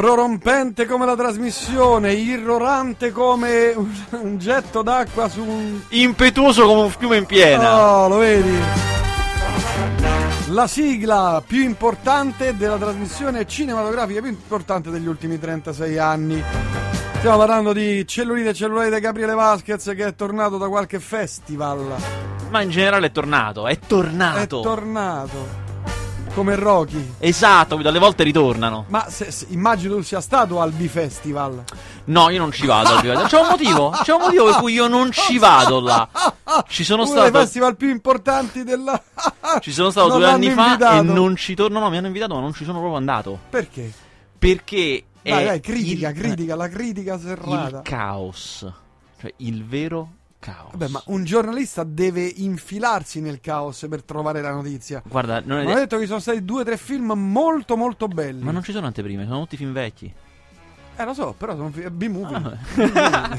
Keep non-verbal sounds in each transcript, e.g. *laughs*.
prorompente come la trasmissione, irrorante come un, getto d'acqua su un... Impetuoso come un fiume in piena. Oh, lo vedi? La sigla più importante della trasmissione cinematografica più importante degli ultimi 36 anni. Stiamo parlando di Cellulite e Cellulite Gabriele Vasquez che è tornato da qualche festival. Ma in generale è tornato, è tornato. È tornato. Come Rocky. Esatto, dalle volte ritornano. Ma se, se, immagino tu sia stato al B-Festival. No, io non ci vado al B-Festival. C'è un motivo, c'è un motivo per cui io non ci vado là. Ci sono Uno stato dei festival più importanti della... *laughs* Ci sono stato Non due anni l'hanno fa invitato. e non ci torno. No, mi hanno invitato, ma non ci sono proprio andato. Perché? Perché Dai, è dai, critica, il, critica, la critica il serrata. caos. Cioè il vero caos. Vabbè, ma un giornalista deve infilarsi nel caos per trovare la notizia. Guarda, non è- Mi hanno detto che ci sono stati due o tre film molto molto belli. ma non ci sono anteprime, sono tutti film vecchi. Eh, lo so, però sono B-movie. Ah, *laughs*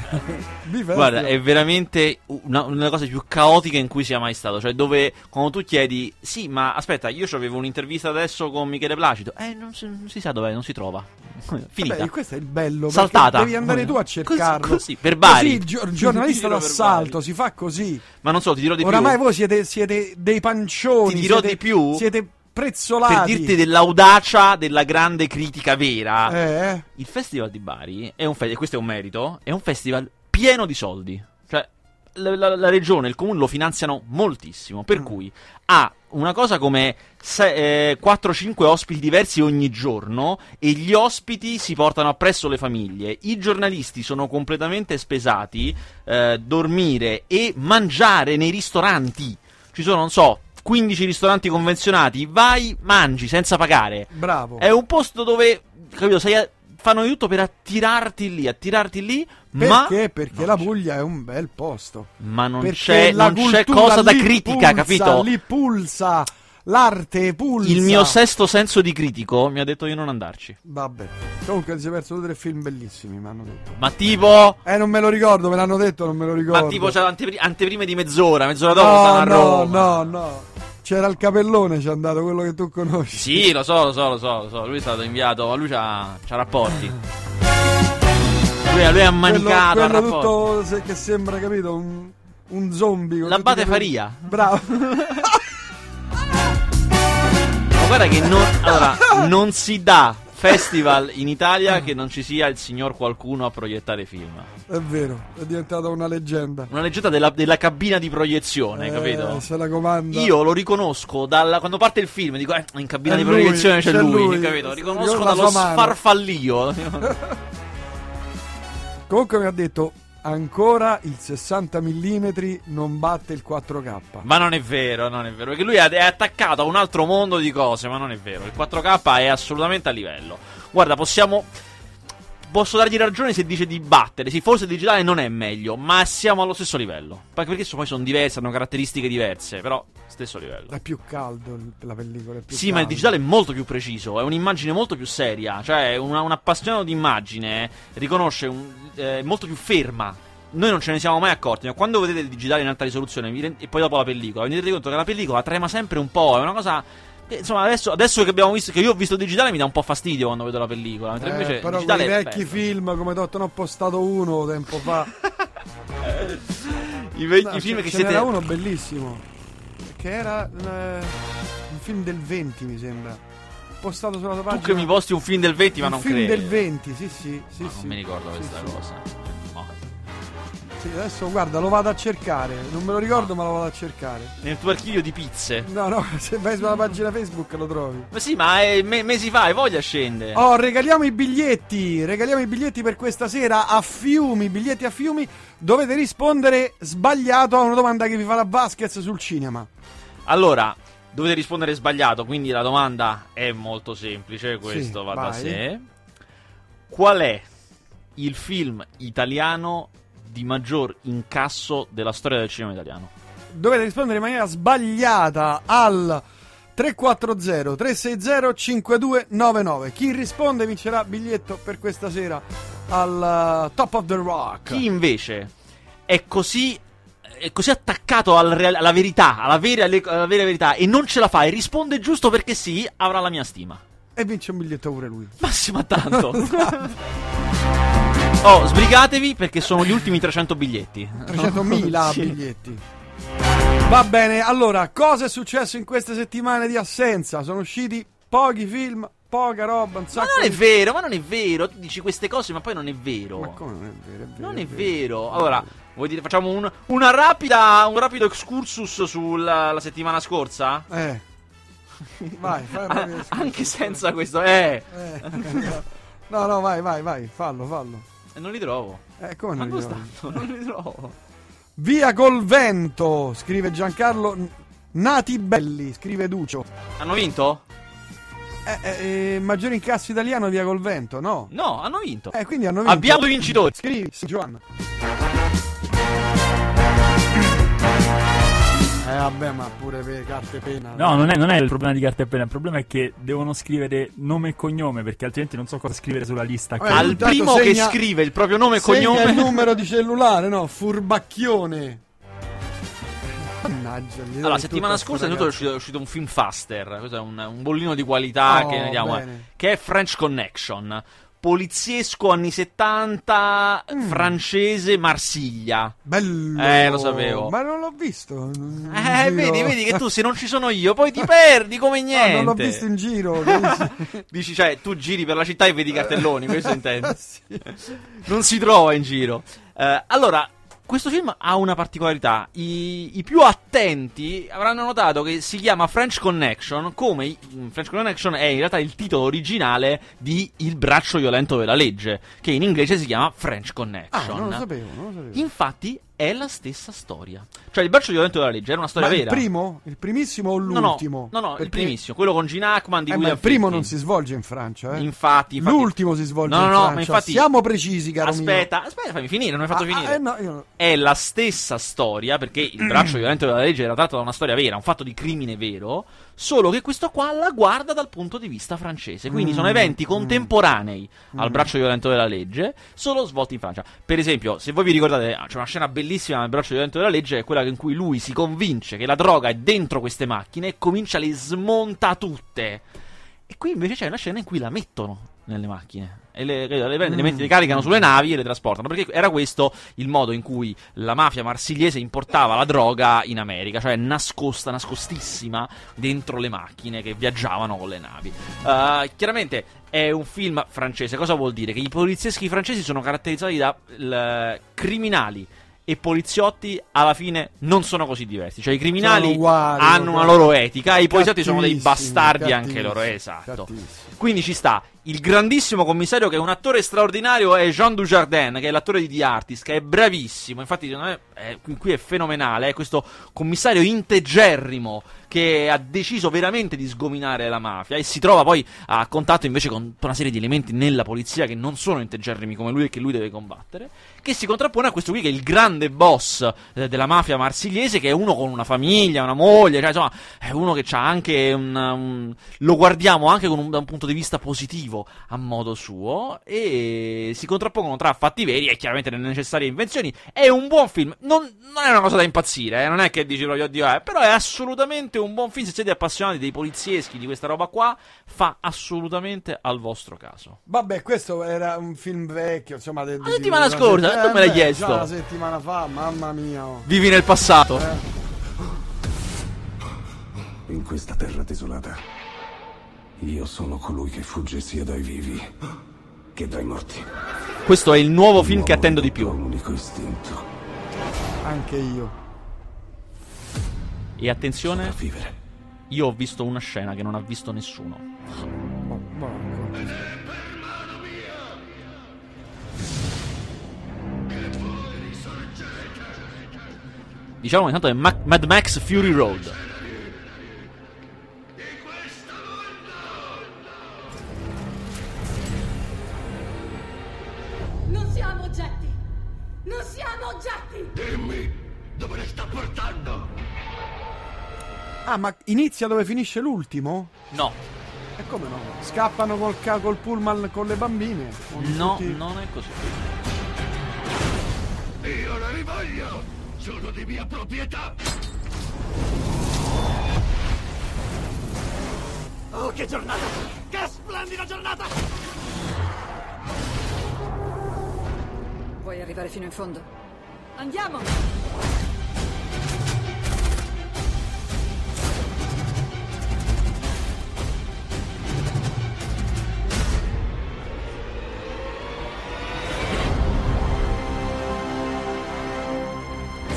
B-festival. *laughs* Guarda, è veramente una, una delle cose più caotiche in cui sia mai stato. Cioè, dove quando tu chiedi, sì, ma aspetta, io avevo un'intervista adesso con Michele Placido. Eh, non si, non si sa dov'è, non si trova. *laughs* Finita. Vabbè, questo è il bello. Saltata. Devi andare tu a cercarlo. Così, così, per Bari. Così, gio- giornalista d'assalto, si fa così. Ma non so, ti dirò di Oramai più. voi siete, siete dei pancioni. Ti dirò siete, di più. Siete prezzolati. Per dirti dell'audacia della grande critica vera. Eh, Il festival di Bari è un fe- questo è un merito, è un festival pieno di soldi. Cioè, la, la- la regione e il comune lo finanziano moltissimo. Per Mm. cui ha una cosa come eh, 4-5 ospiti diversi ogni giorno e gli ospiti si portano appresso le famiglie. I giornalisti sono completamente spesati, eh, dormire e mangiare nei ristoranti. Ci sono, non so, 15 ristoranti convenzionati, vai, mangi senza pagare. bravo. È un posto dove, capito, sei a- fanno di tutto per attirarti lì, attirarti lì, ma... Perché? Perché non la c'è- Puglia è un bel posto. Ma non Perché c'è, non c'è cosa da critica, pulsa, capito? Lì pulsa, l'arte pulsa. Il mio sesto senso di critico mi ha detto di non andarci. Vabbè. Comunque si è perso due o tre film bellissimi, mi hanno detto. Ma tipo... Eh, non me lo ricordo, me l'hanno detto, non me lo ricordo. Ma tipo c'è antepri- anteprime di mezz'ora, mezz'ora dopo No, stanno a no, Roma. no, no. C'era il capellone, ci è andato quello che tu conosci. Sì, lo so, lo so, lo so, lo so. Lui è stato inviato, lui c'ha, c'ha rapporti. Lui, lui è ammanicato, quello, ha quello tutto se- che sembra, capito, un, un zombie. L'abate Faria. Bravo. Ma guarda che non, allora, *laughs* non si dà festival in Italia che non ci sia il signor qualcuno a proiettare film. È vero, è diventata una leggenda. Una leggenda della, della cabina di proiezione, Eh, capito? Se la comanda. Io lo riconosco dalla, quando parte il film, dico, eh, in cabina È di lui, proiezione c'è, c'è lui, lui. capito? Riconosco dallo sfarfallio. *laughs* Comunque mi ha detto, ancora il 60 mm non batte il 4K. ma non è vero, non è vero. Perché lui è attaccato a un altro mondo di cose, ma non è vero. Il 4K è assolutamente a livello. Guarda, possiamo. Posso dargli ragione se dice di battere. Sì, forse il digitale non è meglio, ma siamo allo stesso livello. Perché perché poi sono diverse, hanno caratteristiche diverse, però stesso livello. È più caldo la pellicola. È più Sì, ma il caldo. digitale è molto più preciso, è un'immagine molto più seria, cioè una- un appassionato di immagine riconosce un, eh, molto più ferma. Noi non ce ne siamo mai accorti, ma quando vedete il digitale in alta risoluzione e poi dopo la pellicola, vi rendete conto che la pellicola trema sempre un po', è una cosa... che, insomma, adesso, adesso che abbiamo visto, che io ho visto il digitale mi dà un po' fastidio quando vedo la pellicola, mentre Eh, invece però digitale quei è vecchi bello. film come Dottor ho postato uno tempo fa. *laughs* I vecchi No, film ce- che ce siete... n'era uno bellissimo. Che era eh, un film del 20, mi sembra. Postato sulla tua Tu pagina. che mi posti un film del 20 ma un non film credo. del 20, sì, sì, sì, sì. non mi ricordo Sì, questa sì. cosa. Sì, adesso guarda, lo vado a cercare. Non me lo ricordo, ma lo vado a cercare. Nel tuo archivio di pizze. No, no, *laughs* se vai sulla pagina Facebook lo trovi. Ma sì, ma è me- mesi fa, hai voglia scende. Oh, regaliamo i biglietti. Regaliamo i biglietti per questa sera a fiumi. Biglietti a fiumi. Dovete rispondere sbagliato a una domanda che vi fa la Vasquez sul cinema. Allora, dovete rispondere sbagliato, quindi la domanda è molto semplice, questo Sì, va da vai. sé. Qual è il film italiano di maggior incasso della storia del cinema italiano? Dovete rispondere in maniera sbagliata al 340 360 5299. Chi risponde vincerà biglietto per questa sera al uh, Top of the Rock. Chi invece è così è così attaccato al real- alla verità, alla vera, alla vera verità e non ce la fa e risponde giusto perché sì, avrà la mia stima. E vince un biglietto pure lui. Massimo tanto. *laughs* *laughs* oh, sbrigatevi perché sono gli ultimi 300 biglietti. 300.000 *laughs* Sì. biglietti. Va bene, allora, cosa è successo in queste settimane di assenza? Sono usciti pochi film, poca roba, un Ma sacco non è di... vero, ma non è vero. Tu dici queste cose, ma poi non è vero. Ma come non è vero? È vero Non è vero. vero. Allora, vuoi dire, facciamo un, una rapida, un rapido excursus sulla la settimana scorsa? Eh. Vai, fai fai- *laughs* anche senza questo, eh, Eh. *laughs* No, no, vai, vai, vai, fallo, fallo. E non li trovo. Eh, come non li stanno? Non li trovo. Via col vento, scrive Giancarlo. Nati belli, scrive Ducio. Hanno vinto? Eh, eh, eh, maggiori incassi italiano via col vento, no? No, hanno vinto. Eh, quindi hanno vinto. Abbiamo i vincitori. Scrivi, Giovanna. Eh, vabbè, ma pure per carte pena. No, non è, non è il problema di carta e penna, il problema è che devono scrivere nome e cognome perché altrimenti non so cosa scrivere sulla lista. Vabbè, Che- Al primo che segna- scrive il proprio nome e cognome. il numero di cellulare, no? Furbacchione. *laughs* Mannaggia. Allora, dai settimana scorsa è uscito, è uscito- un film Faster. Questo è un, un bollino di qualità Oh, che, vediamo, eh, che è French Connection. Poliziesco anni 70, Mm. francese, Marsiglia. Bello. Eh, lo sapevo. Ma non l'ho visto. Eh, giro. vedi, vedi che tu se non ci sono io, poi ti *laughs* perdi come No, niente. non l'ho visto in giro. *laughs* Dici, cioè, tu giri per la città e vedi i cartelloni, questo *laughs* intendo. Sì. non si trova in giro. Eh, allora, questo film ha una particolarità. I, i più attenti avranno notato che si chiama French Connection, come i- French Connection è in realtà il titolo originale di Il braccio violento della legge, che in inglese si chiama French Ah, Connection. non lo sapevo, non lo sapevo. Infatti è la stessa storia. Cioè, il braccio violento della legge era una storia Ma il vera. primo? Il primissimo o No, no, l'ultimo? no, no, il primissimo, quello con Gene Hackman di Eh, ma il primo non si svolge in Francia, eh? Infatti, infatti- L'ultimo si svolge No, no, in no, Francia. ma infatti- Siamo precisi, caro Aspetta, aspetta, fammi finire, non mi hai fatto mio. Ah, finire. ah, eh, no, io- È la stessa storia, perché il braccio violento della legge era tratto da una storia vera, un fatto di crimine vero, solo che questo qua la guarda dal punto di vista francese. Quindi Mm, sono eventi mm. contemporanei al Mm. braccio violento della legge, solo svolti in Francia. Per esempio, se voi vi ricordate, c'è una scena bellissima nel braccio violento della legge, è quella in cui lui si convince che la droga è dentro queste macchine e comincia a le smonta tutte. E qui invece c'è una scena in cui la mettono nelle macchine. E le, le, le, le, Mm. le caricano sulle navi e le trasportano. Perché era questo il modo in cui la mafia marsigliese importava la droga in America, cioè nascosta, nascostissima dentro le macchine che viaggiavano con le navi. Uh, chiaramente è un film francese. Cosa vuol dire? Che i polizieschi francesi sono caratterizzati da l- criminali. E poliziotti alla fine non sono così diversi. Cioè, i criminali uguali, hanno una uguali. loro etica, e i poliziotti sono dei bastardi anche loro. Esatto. cattivissimi. Quindi ci sta il grandissimo commissario che è un attore straordinario è Jean Dujardin, che è l'attore di The Artist, che è bravissimo, infatti me è- qui è fenomenale, è questo commissario integerrimo che ha deciso veramente di sgominare la mafia e si trova poi a contatto invece con una serie di elementi nella polizia che non sono integerrimi come lui e che lui deve combattere, che si contrappone a questo qui che è il grande boss eh, della mafia marsigliese, che è uno con una famiglia, una moglie, cioè insomma è uno che ha anche un, un- lo guardiamo anche un, da un punto di vista positivo a modo suo e si contrappongono tra fatti veri e chiaramente le necessarie invenzioni. È un buon film, non, non è una cosa da impazzire, eh, non è che dici proprio oddio, eh, però è assolutamente un buon film se siete appassionati dei polizieschi di questa roba qua, fa assolutamente al vostro caso. Vabbè, questo era un film vecchio, insomma. del- La settimana di- scorsa, eh, tu me l'hai beh, chiesto. Già una settimana fa, mamma mia. oh. Vivi nel passato. Eh. In questa terra desolata, io sono colui che fugge sia dai vivi che dai morti. Questo è il nuovo film che L'uomo attendo di più. Un unico istinto, Anche io. E attenzione, vivere. io ho visto una scena che non ha visto nessuno. Oh, ma ancora. Diciamo intanto è Ma- Mad Max Fury Road. Non siamo oggetti! Ah, ma inizia dove finisce l'ultimo? No, E come no? Scappano col, ca- col pullman con le bambine? Con no, tutti- non è così. Io la rivoglio! Sono di mia proprietà! Oh, che giornata! Che splendida giornata! Vuoi arrivare fino in fondo? Andiamo!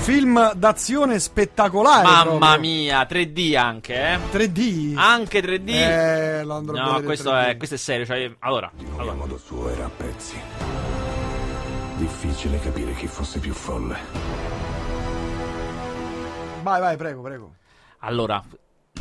Film d'azione spettacolare. Mamma proprio. mia, 3D anche, eh. 3D. Anche 3D. Eh, no, questo 3D. è, questo è serio. Cioè, allora, allora, a modo suo era a pezzi. Difficile capire chi fosse più folle. Vai, vai, prego, prego. allora,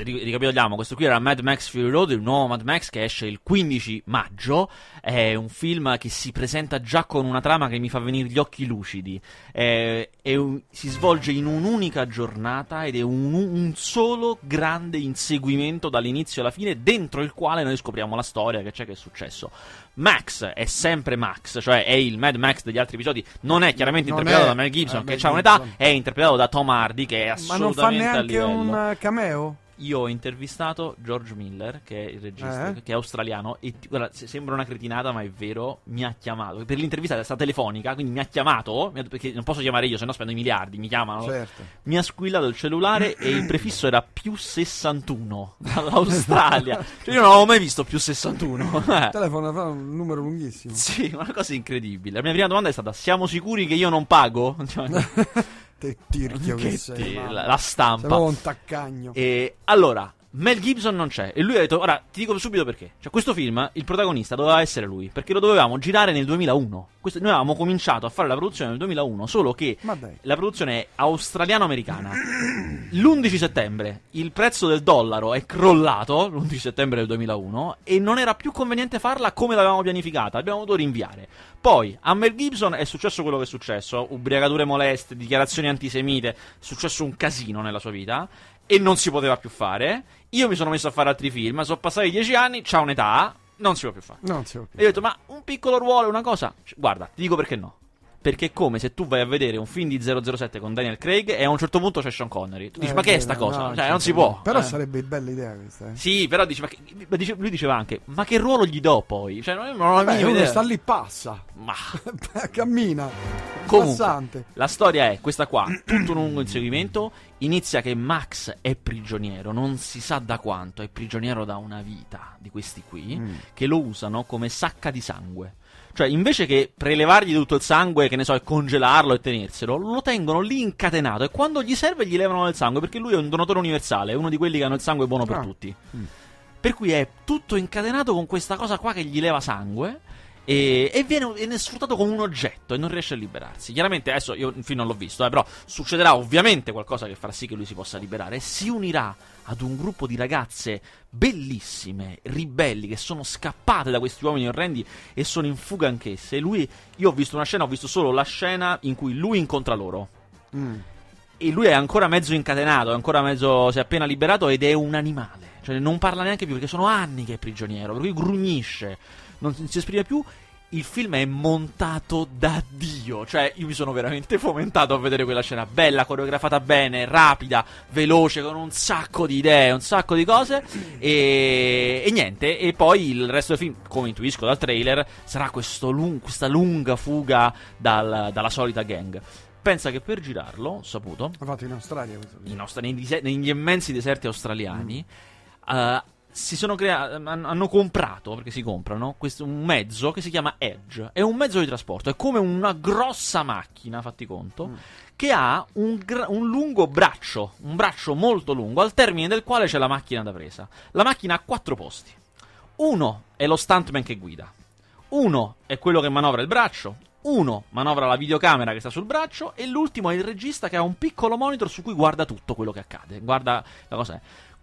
ricapitoliamo. Questo qui era Mad Max Fury Road, il nuovo Mad Max che esce il 15 maggio. È un film che si presenta già con una trama che mi fa venire gli occhi lucidi. È- è un- si svolge in un'unica giornata ed è un, un solo grande inseguimento dall'inizio alla fine, dentro il quale noi scopriamo la storia che c'è che è successo. Max è sempre Max, cioè è il Mad Max degli altri episodi. Non è chiaramente Non interpretato è- da Mel Gibson, eh, che ha un'età, è interpretato da Tom Hardy, che è Ma non fa assolutamente neanche un eh, cameo? Io ho intervistato George Miller, che è il regista, Eh? che è australiano, e guarda, se- sembra una cretinata, ma è vero, mi ha chiamato. Per l'intervista è stata telefonica, quindi mi ha chiamato, perché non posso chiamare io, se no spendo i miliardi, mi chiamano. Certo. Mi ha squillato il cellulare e il prefisso era più 61 dall'Australia. *laughs* cioè io non avevo mai visto più 61. Eh. Telefono fa un numero lunghissimo. Sì, una cosa incredibile. La mia prima domanda è stata: siamo sicuri che io non pago? *laughs* Cioè, Te tirchio che, che sei. la, la Sei stampa. proprio un taccagno. E allora, Mel Gibson non c'è. E lui ha detto: Ora ti dico subito perché. Cioè, questo film, il protagonista doveva essere lui. Perché lo dovevamo girare nel 2001. Questo- noi avevamo cominciato a fare la produzione nel 2001. Solo che la produzione è australiano-americana. L'11 settembre il prezzo del dollaro è crollato. L'11 settembre del 2001. E non era più conveniente farla come l'avevamo pianificata. Abbiamo dovuto rinviare. Poi a Mel Gibson è successo quello che è successo: ubriacature moleste, dichiarazioni antisemite. È successo un casino nella sua vita. E non si poteva più fare. Io mi sono messo a fare altri film. Sono passati dieci anni. C'ha un'età. Non si può più fare. Non si può E più. io ho detto, ma un piccolo ruolo, una cosa. Guarda, ti dico perché no. Perché è come se tu vai a vedere un film di 007 con Daniel Craig e a un certo punto c'è Sean Connery. Tu dici, Eh, ma che è sta cosa? no, cioè, non si può. Però eh. sarebbe bella idea questa. Eh. Sì, però dici, ma che- ma dice- lui diceva anche, ma che ruolo gli do poi? Cioè, non, non ho la minima idea. sta lì, passa. Ma *laughs* Cammina. Comunque, Passante. la storia è questa qua, tutto un lungo inseguimento, inizia che Max è prigioniero, non si sa da quanto, è prigioniero da una vita di questi qui, Mm. che lo usano come sacca di sangue. Cioè, invece che prelevargli tutto il sangue, che ne so, e congelarlo e tenerselo, lo tengono lì incatenato e quando gli serve gli levano del sangue, perché lui è un donatore universale, è uno di quelli che hanno il sangue buono per Ah. tutti. Mm. Per cui è tutto incatenato con questa cosa qua che gli leva sangue. E, e viene, viene sfruttato come un oggetto e non riesce a liberarsi. Chiaramente adesso io il film non l'ho visto, eh, però succederà ovviamente qualcosa che farà sì che lui si possa liberare. Si unirà ad un gruppo di ragazze bellissime, ribelli, che sono scappate da questi uomini orrendi e sono in fuga anch'esse. E lui, io ho visto una scena, ho visto solo la scena in cui lui incontra loro. Mm. E lui è ancora mezzo incatenato, è ancora mezzo. si è appena liberato ed è un animale. Cioè, non parla neanche più perché sono anni che è prigioniero. Per cui grugnisce, non si esprime più. Il film è montato da Dio. Cioè, io mi sono veramente fomentato a vedere quella scena. Bella, coreografata bene, rapida, veloce, con un sacco di idee, un sacco di cose. E, e niente. E poi il resto del film, come intuisco dal trailer, sarà lung- questa lunga fuga dal- dalla solita gang. Pensa che per girarlo, ho saputo, L'ho fatto in Australia questo. in nei dise- negli immensi deserti australiani, eh, si sono crea- han- hanno comprato, perché si comprano, questo, un mezzo che si chiama Edge. È un mezzo di trasporto, è come una grossa macchina, fatti conto, che ha un, gra- un lungo braccio, un braccio molto lungo, al termine del quale c'è la macchina da presa. La macchina ha quattro posti. Uno è lo stuntman che guida. Uno è quello che manovra il braccio. Uno manovra la videocamera che sta sul braccio. E l'ultimo è il regista che ha un piccolo monitor su cui guarda tutto quello che accade. Guarda la cosa.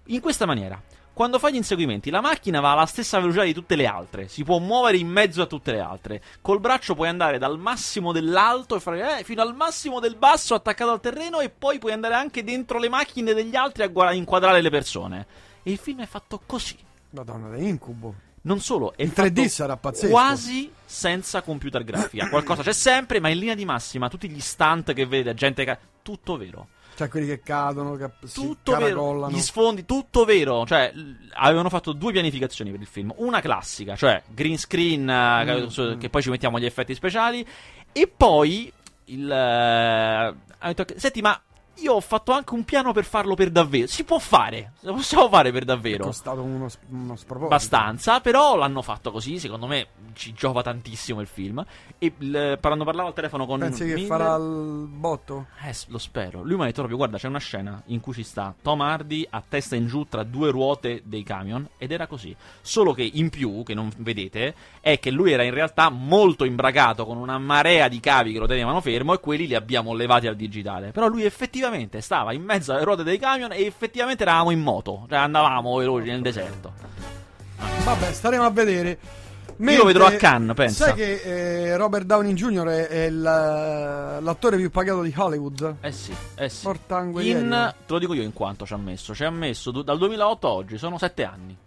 In questa maniera, quando fai gli inseguimenti, la macchina va alla stessa velocità di tutte le altre. Si può muovere in mezzo a tutte le altre. Col braccio puoi andare dal massimo dell'alto e fare eh, fino al massimo del basso attaccato al terreno. E poi puoi andare anche dentro le macchine degli altri a gua- inquadrare le persone. E il film è fatto così. Madonna, da incubo. Non solo, è In 3D fatto sarà pazzesco. quasi senza computer grafica. Qualcosa c'è sempre, ma in linea di massima tutti gli stunt che vede, gente. Tutto vero. Cioè quelli che cadono, che si tutto vero, gli sfondi, tutto vero. Cioè, avevano fatto due pianificazioni per il film. Una classica, cioè green screen, eh, Mm, che- mm. poi ci mettiamo gli effetti speciali. E poi il. eh, detto Senti, ma io ho fatto anche un piano per farlo per davvero. Si può fare, lo possiamo *laughs* fare per È davvero. costato uno, uno sproposito. Abbastanza, però l'hanno fatto così. Secondo me ci giova tantissimo il film. E il- quando parlavo al telefono con. Pensi che Miller- farà il botto? eh, lo spero. Lui mi ha detto proprio: Guarda, c'è una scena in cui ci sta Tom Hardy a testa in giù tra due ruote dei camion. Ed era così. Solo che in più, che non vedete, è che lui era in realtà molto imbragato con una marea di cavi che lo tenevano fermo. E quelli li abbiamo levati al digitale. Però lui effettivamente stava in mezzo alle ruote dei camion. E effettivamente eravamo in moto. Cioè andavamo veloci nel deserto. Vabbè, staremo a vedere. Io lo vedrò a Cannes, pensa. Sai che eh, Robert Downey Jr. è, è eh, l'attore più pagato di Hollywood? Eh sì, eh sì. In, te lo dico io in quanto ci ha messo. Ci ha messo dal 2008 a oggi, sono sette anni.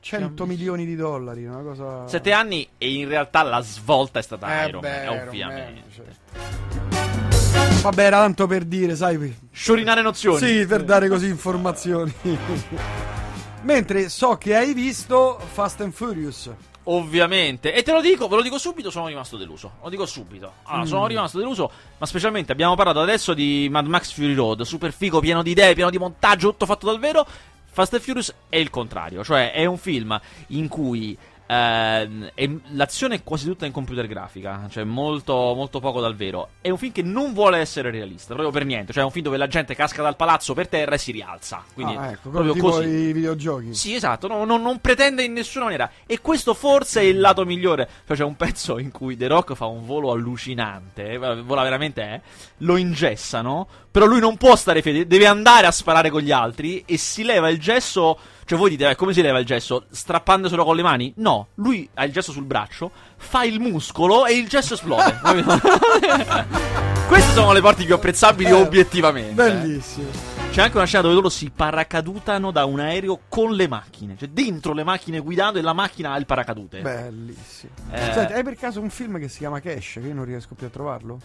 100 milioni di dollari, una cosa... Sette anni e in realtà la svolta è stata Eh, Iron beh, Man, Iron ovviamente. Man, certo. Vabbè, era tanto per dire, sai. Sciorinare nozioni. Sì, per dare così informazioni. *laughs* Mentre so che hai visto Fast and Furious. Ovviamente. E te lo dico, ve lo dico subito, sono rimasto deluso. Lo dico subito. Allora, Mm. sono rimasto deluso, ma specialmente abbiamo parlato adesso di Mad Max Fury Road, super figo, pieno di idee, pieno di montaggio, tutto fatto dal vero. Fast and Furious è il contrario, cioè è un film in cui ehm, è- l'azione è quasi tutta in computer grafica, cioè molto, molto poco dal vero. È un film che non vuole essere realista, proprio per niente. Cioè è un film dove la gente casca dal palazzo per terra e si rialza. Quindi ah, ecco, proprio così. i videogiochi. Sì, esatto, no, no, non pretende in nessuna maniera. E questo forse è il lato migliore. Cioè, c'è un pezzo in cui The Rock fa un volo allucinante. eh, Vola veramente, eh. Lo ingessano. Però lui non può stare fede, deve andare a sparare con gli altri. E si leva il gesso. Cioè, voi dite, eh, come si leva il gesso? Strappandoselo con le mani? No, lui ha il gesso sul braccio, fa il muscolo e il gesso esplode. *laughs* *laughs* Queste sono le parti più apprezzabili Eh, obiettivamente. eh. Bellissimo. C'è anche una scena dove loro si paracadutano da un aereo con le macchine. Cioè, dentro le macchine guidando e la macchina ha il paracadute. Bellissimo. Eh. Senti, hai per caso un film che si chiama Cash? Che io non riesco più a trovarlo?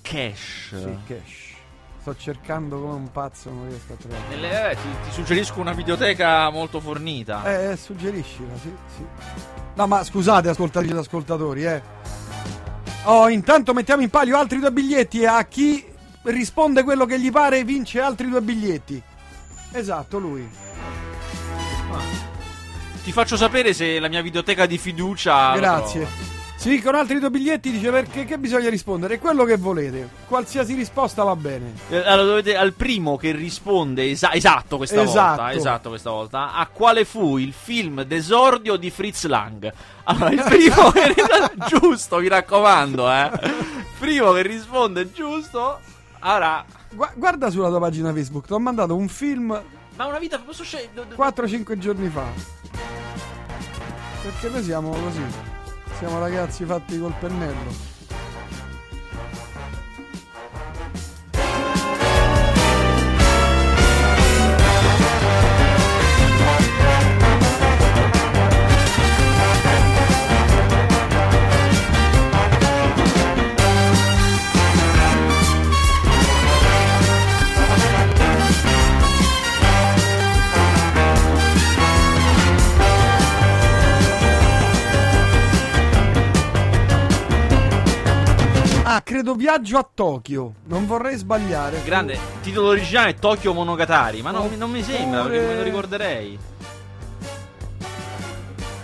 Cash. Sì, Cash. Sto cercando come un pazzo, non riesco a trovarlo. Nelle- eh, ti, ti suggerisco una videoteca molto fornita. Eh, eh, suggeriscila, sì, sì. No, ma scusate, ascoltatrici ed ascoltatori, eh. Oh, intanto mettiamo in palio altri due biglietti e a chi risponde quello che gli pare vince altri due biglietti. Esatto, lui. Ti faccio sapere se la mia videoteca di fiducia. Grazie. Si vincono altri due biglietti, dice perché che bisogna rispondere? Quello che volete. Qualsiasi risposta va bene. Eh, Allora, dovete al primo che risponde esa- esatto questa Esatto. volta. Esatto questa volta. A quale fu il film d'esordio di Fritz Lang? Allora, il primo che *laughs* risponde giusto, mi raccomando, eh. Primo che risponde giusto. Ora, Gua- guarda sulla tua pagina Facebook, ti ho mandato un film ma una vita posso scegliere 4-5 giorni fa. Perché noi siamo così. Siamo ragazzi fatti col pennello. Ah, credo viaggio a Tokyo. Non vorrei sbagliare. Grande, titolo originale Tokyo Monogatari, ma non, non mi sembra perché me lo ricorderei.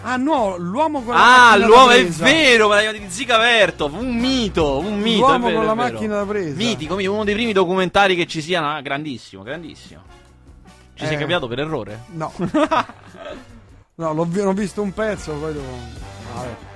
Ah no, l'uomo con la Ah, macchina l'uomo da è presa. vero, me l'hai di Zica Vertov, un mito, un mito. L'uomo è vero, con la è macchina da presa. Mitico, mitico, uno dei primi documentari che ci siano, ah, grandissimo, grandissimo. Ci sei Eh. capitato per errore? No. *laughs* no, l'ho, l'ho visto un pezzo, poi devo... Vabbè.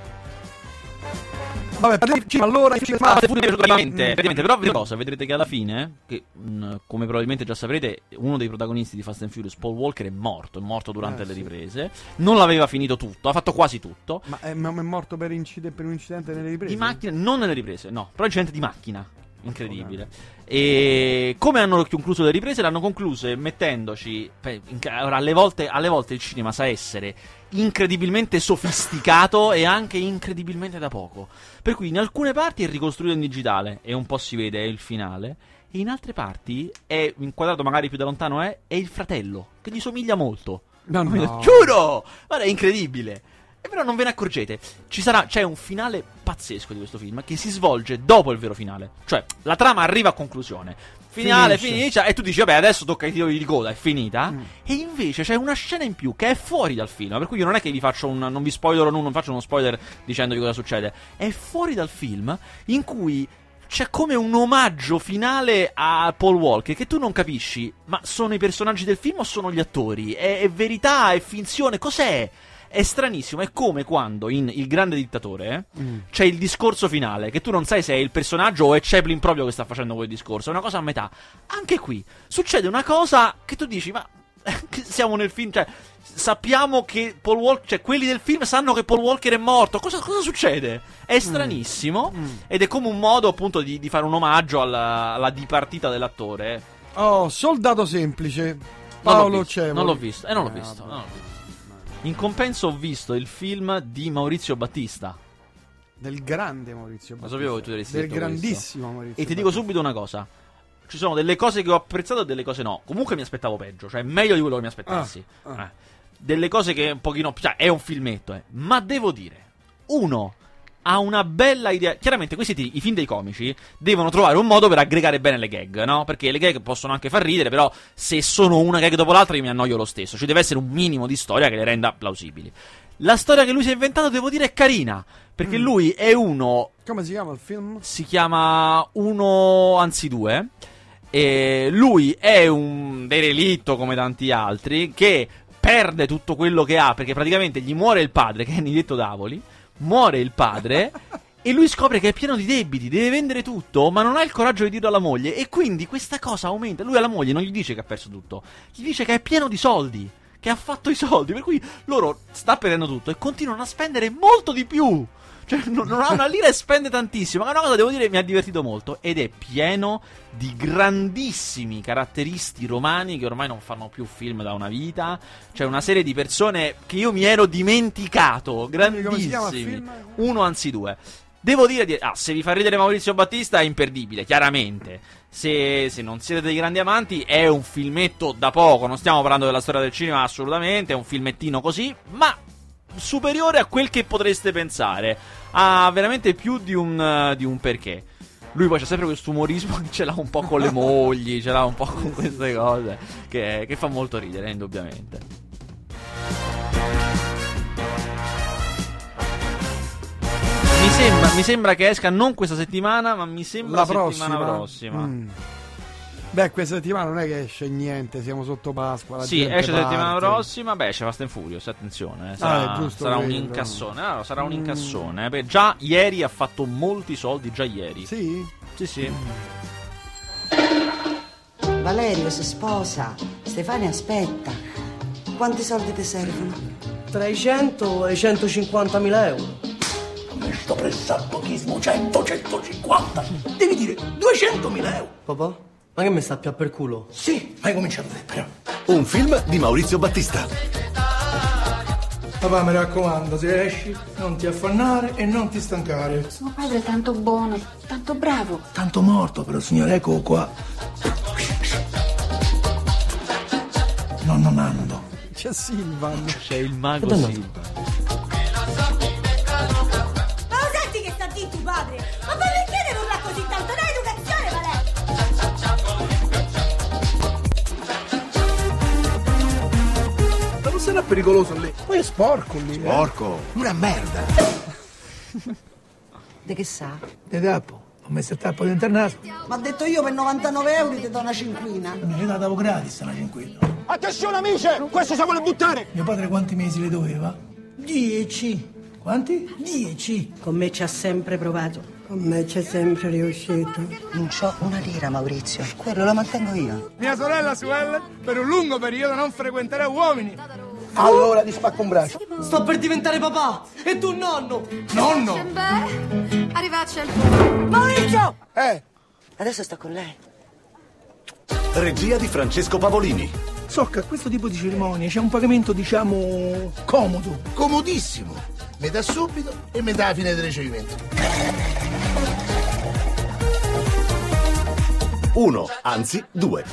Vabbè, parliamo allora... Ah, praticamente, Mm. praticamente, però vedete cosa, vedrete che alla fine, che mh, come probabilmente già saprete, uno dei protagonisti di Fast and Furious, Paul Walker, è morto, è morto durante Eh, le sì. riprese, non l'aveva finito tutto, ha fatto quasi tutto, Ma è, ma è morto per, incide- per un incidente nelle riprese? di macchina, non nelle riprese, no, però incidente di macchina. Incredibile. E come hanno concluso le riprese? L'hanno concluse mettendoci. ora, alle volte, alle volte il cinema sa essere incredibilmente sofisticato e anche incredibilmente da poco. Per cui in alcune parti è ricostruito in digitale e un po' si vede è il finale. e in altre parti è inquadrato magari più da lontano è, è il fratello, che gli somiglia molto. No, no. Giuro! Guarda, è incredibile. E però non ve ne accorgete. Ci sarà, c'è un finale pazzesco di questo film che si svolge dopo il vero finale. Cioè, la trama arriva a conclusione. Finale, Finisce. e tu dici, vabbè, adesso tocca ai titoli di coda, è finita. Mm. E invece c'è una scena in più che è fuori dal film. Per cui io non è che vi faccio un. Non vi spoilerò, non faccio uno spoiler dicendovi cosa succede. È fuori dal film in cui c'è come un omaggio finale a Paul Walker che tu non capisci, ma sono i personaggi del film o sono gli attori? È, è verità, è finzione, cos'è? È stranissimo, è come quando in Il grande dittatore eh, Mm. c'è il discorso finale, che tu non sai se è il personaggio o è Chaplin proprio che sta facendo quel discorso, è una cosa a metà. Anche qui succede una cosa che tu dici, ma *laughs* siamo nel film, cioè sappiamo che Paul Walker, cioè quelli del film sanno che Paul Walker è morto, cosa, cosa succede? È stranissimo Mm. ed è come un modo appunto di, di fare un omaggio alla, alla dipartita dell'attore. Oh, soldato semplice. Non l'ho Paolo visto, Cevoli. Non l'ho visto, eh, non l'ho visto, non l'ho visto. In compenso ho visto il film di Maurizio Battista. Del grande Maurizio Lo Battista. sapevo che tu avresti Del detto questo. grandissimo Maurizio E ti dico Battista. subito una cosa. Ci sono delle cose che ho apprezzato e delle cose no. Comunque mi aspettavo peggio, cioè meglio di quello che mi aspettassi. Ah, ah. Eh. Delle cose che un pochino... Cioè, è un filmetto, eh. Ma devo dire, uno ha una bella idea. Chiaramente questi ti- i film dei comici devono trovare un modo per aggregare bene le gag, no? Perché le gag possono anche far ridere, però se sono una gag dopo l'altra io mi annoio lo stesso. Ci deve essere un minimo di storia che le renda plausibili. La storia che lui si è inventato, devo dire, è carina. Perché Mm. lui è uno Come si chiama il film? si chiama Uno, anzi due. E lui è un derelitto come tanti altri che perde tutto quello che ha perché praticamente gli muore il padre, che è Nidetto Davoli. Muore il padre. *laughs* E lui scopre che è pieno di debiti, deve vendere tutto, ma non ha il coraggio di dirlo alla moglie. E quindi questa cosa aumenta. Lui alla moglie non gli dice che ha perso tutto, gli dice che è pieno di soldi, che ha fatto i soldi. Per cui loro sta perdendo tutto e continuano a spendere molto di più. Cioè, non, non ha una lira e spende tantissimo. Ma è una cosa, devo dire, mi ha divertito molto. Ed è pieno di grandissimi caratteristi romani che ormai non fanno più film da una vita. C'è una serie di persone che io mi ero dimenticato. Grandissimi. Uno, anzi due. Devo dire, di- ah, se vi fa ridere Maurizio Battista è imperdibile, chiaramente. Se, se non siete dei grandi amanti, è un filmetto da poco. Non stiamo parlando della storia del cinema, assolutamente. È un filmettino così, ma superiore a quel che potreste pensare. Ha veramente più di un, eh, di un perché. Lui poi c'ha sempre questo umorismo che ce l'ha un po' con le mogli, ce l'ha un po' con queste cose, che, che fa molto ridere, indubbiamente. Mi sembra, mi sembra che esca non questa settimana, ma mi sembra La la prossima. settimana prossima. Mm. Beh, questa settimana non è che esce niente, siamo sotto Pasqua. la Sì, gente esce la settimana parte. prossima. Beh, c'è Fast and Furious, attenzione. eh, Sarà, Ah, è giusto sarà un incassone. No, sarà un Mm. incassone. eh, perché già ieri ha fatto molti soldi, già ieri. Sì? sì. sì. Valerio si sposa, Stefania aspetta. Quanti soldi ti servono? Tra i 100 e i 150 mila euro. Me sto pressapochismo 100, 150. Devi dire 200.000 euro. Papà? Ma che mi sta più per culo? Sì, ma hai cominciato te, però. Un film di Maurizio Battista. Papà, mi raccomando, se esci, non ti affannare e non ti stancare. Suo padre è tanto buono, tanto bravo. Tanto morto, però, signore, ecco qua. Nonno Nando. C'è Silvan. C'è il mago Dove sarà pericoloso lì? Poi è sporco lì. eh. Porco. Una merda. *laughs* De che sa? De tappo. Ho messo il tappo dentro il naso. Ma ha detto io per 99 euro ti do una cinquina. Mi la davo gratis una cinquilla. Attenzione amici, questo si vuole buttare. Mio padre quanti mesi le doveva? Dieci. Quanti? Dieci. Con me ci ha sempre provato. Con me c'è sempre riuscito. Non c'ho una lira, Maurizio. Quello lo mantengo io. Mia sorella Suelle per un lungo periodo non frequenterà uomini. Allora ti spacco un braccio. Sto per diventare papà! E tu nonno! Nonno! Beh, arrivacci al. Maurizio! Eh, Adesso sto con lei. Regia di Francesco Pavolini. so che a questo tipo di cerimonie c'è un pagamento, diciamo, comodo. Comodissimo. Metà subito e metà a fine del ricevimento. Uno, anzi due.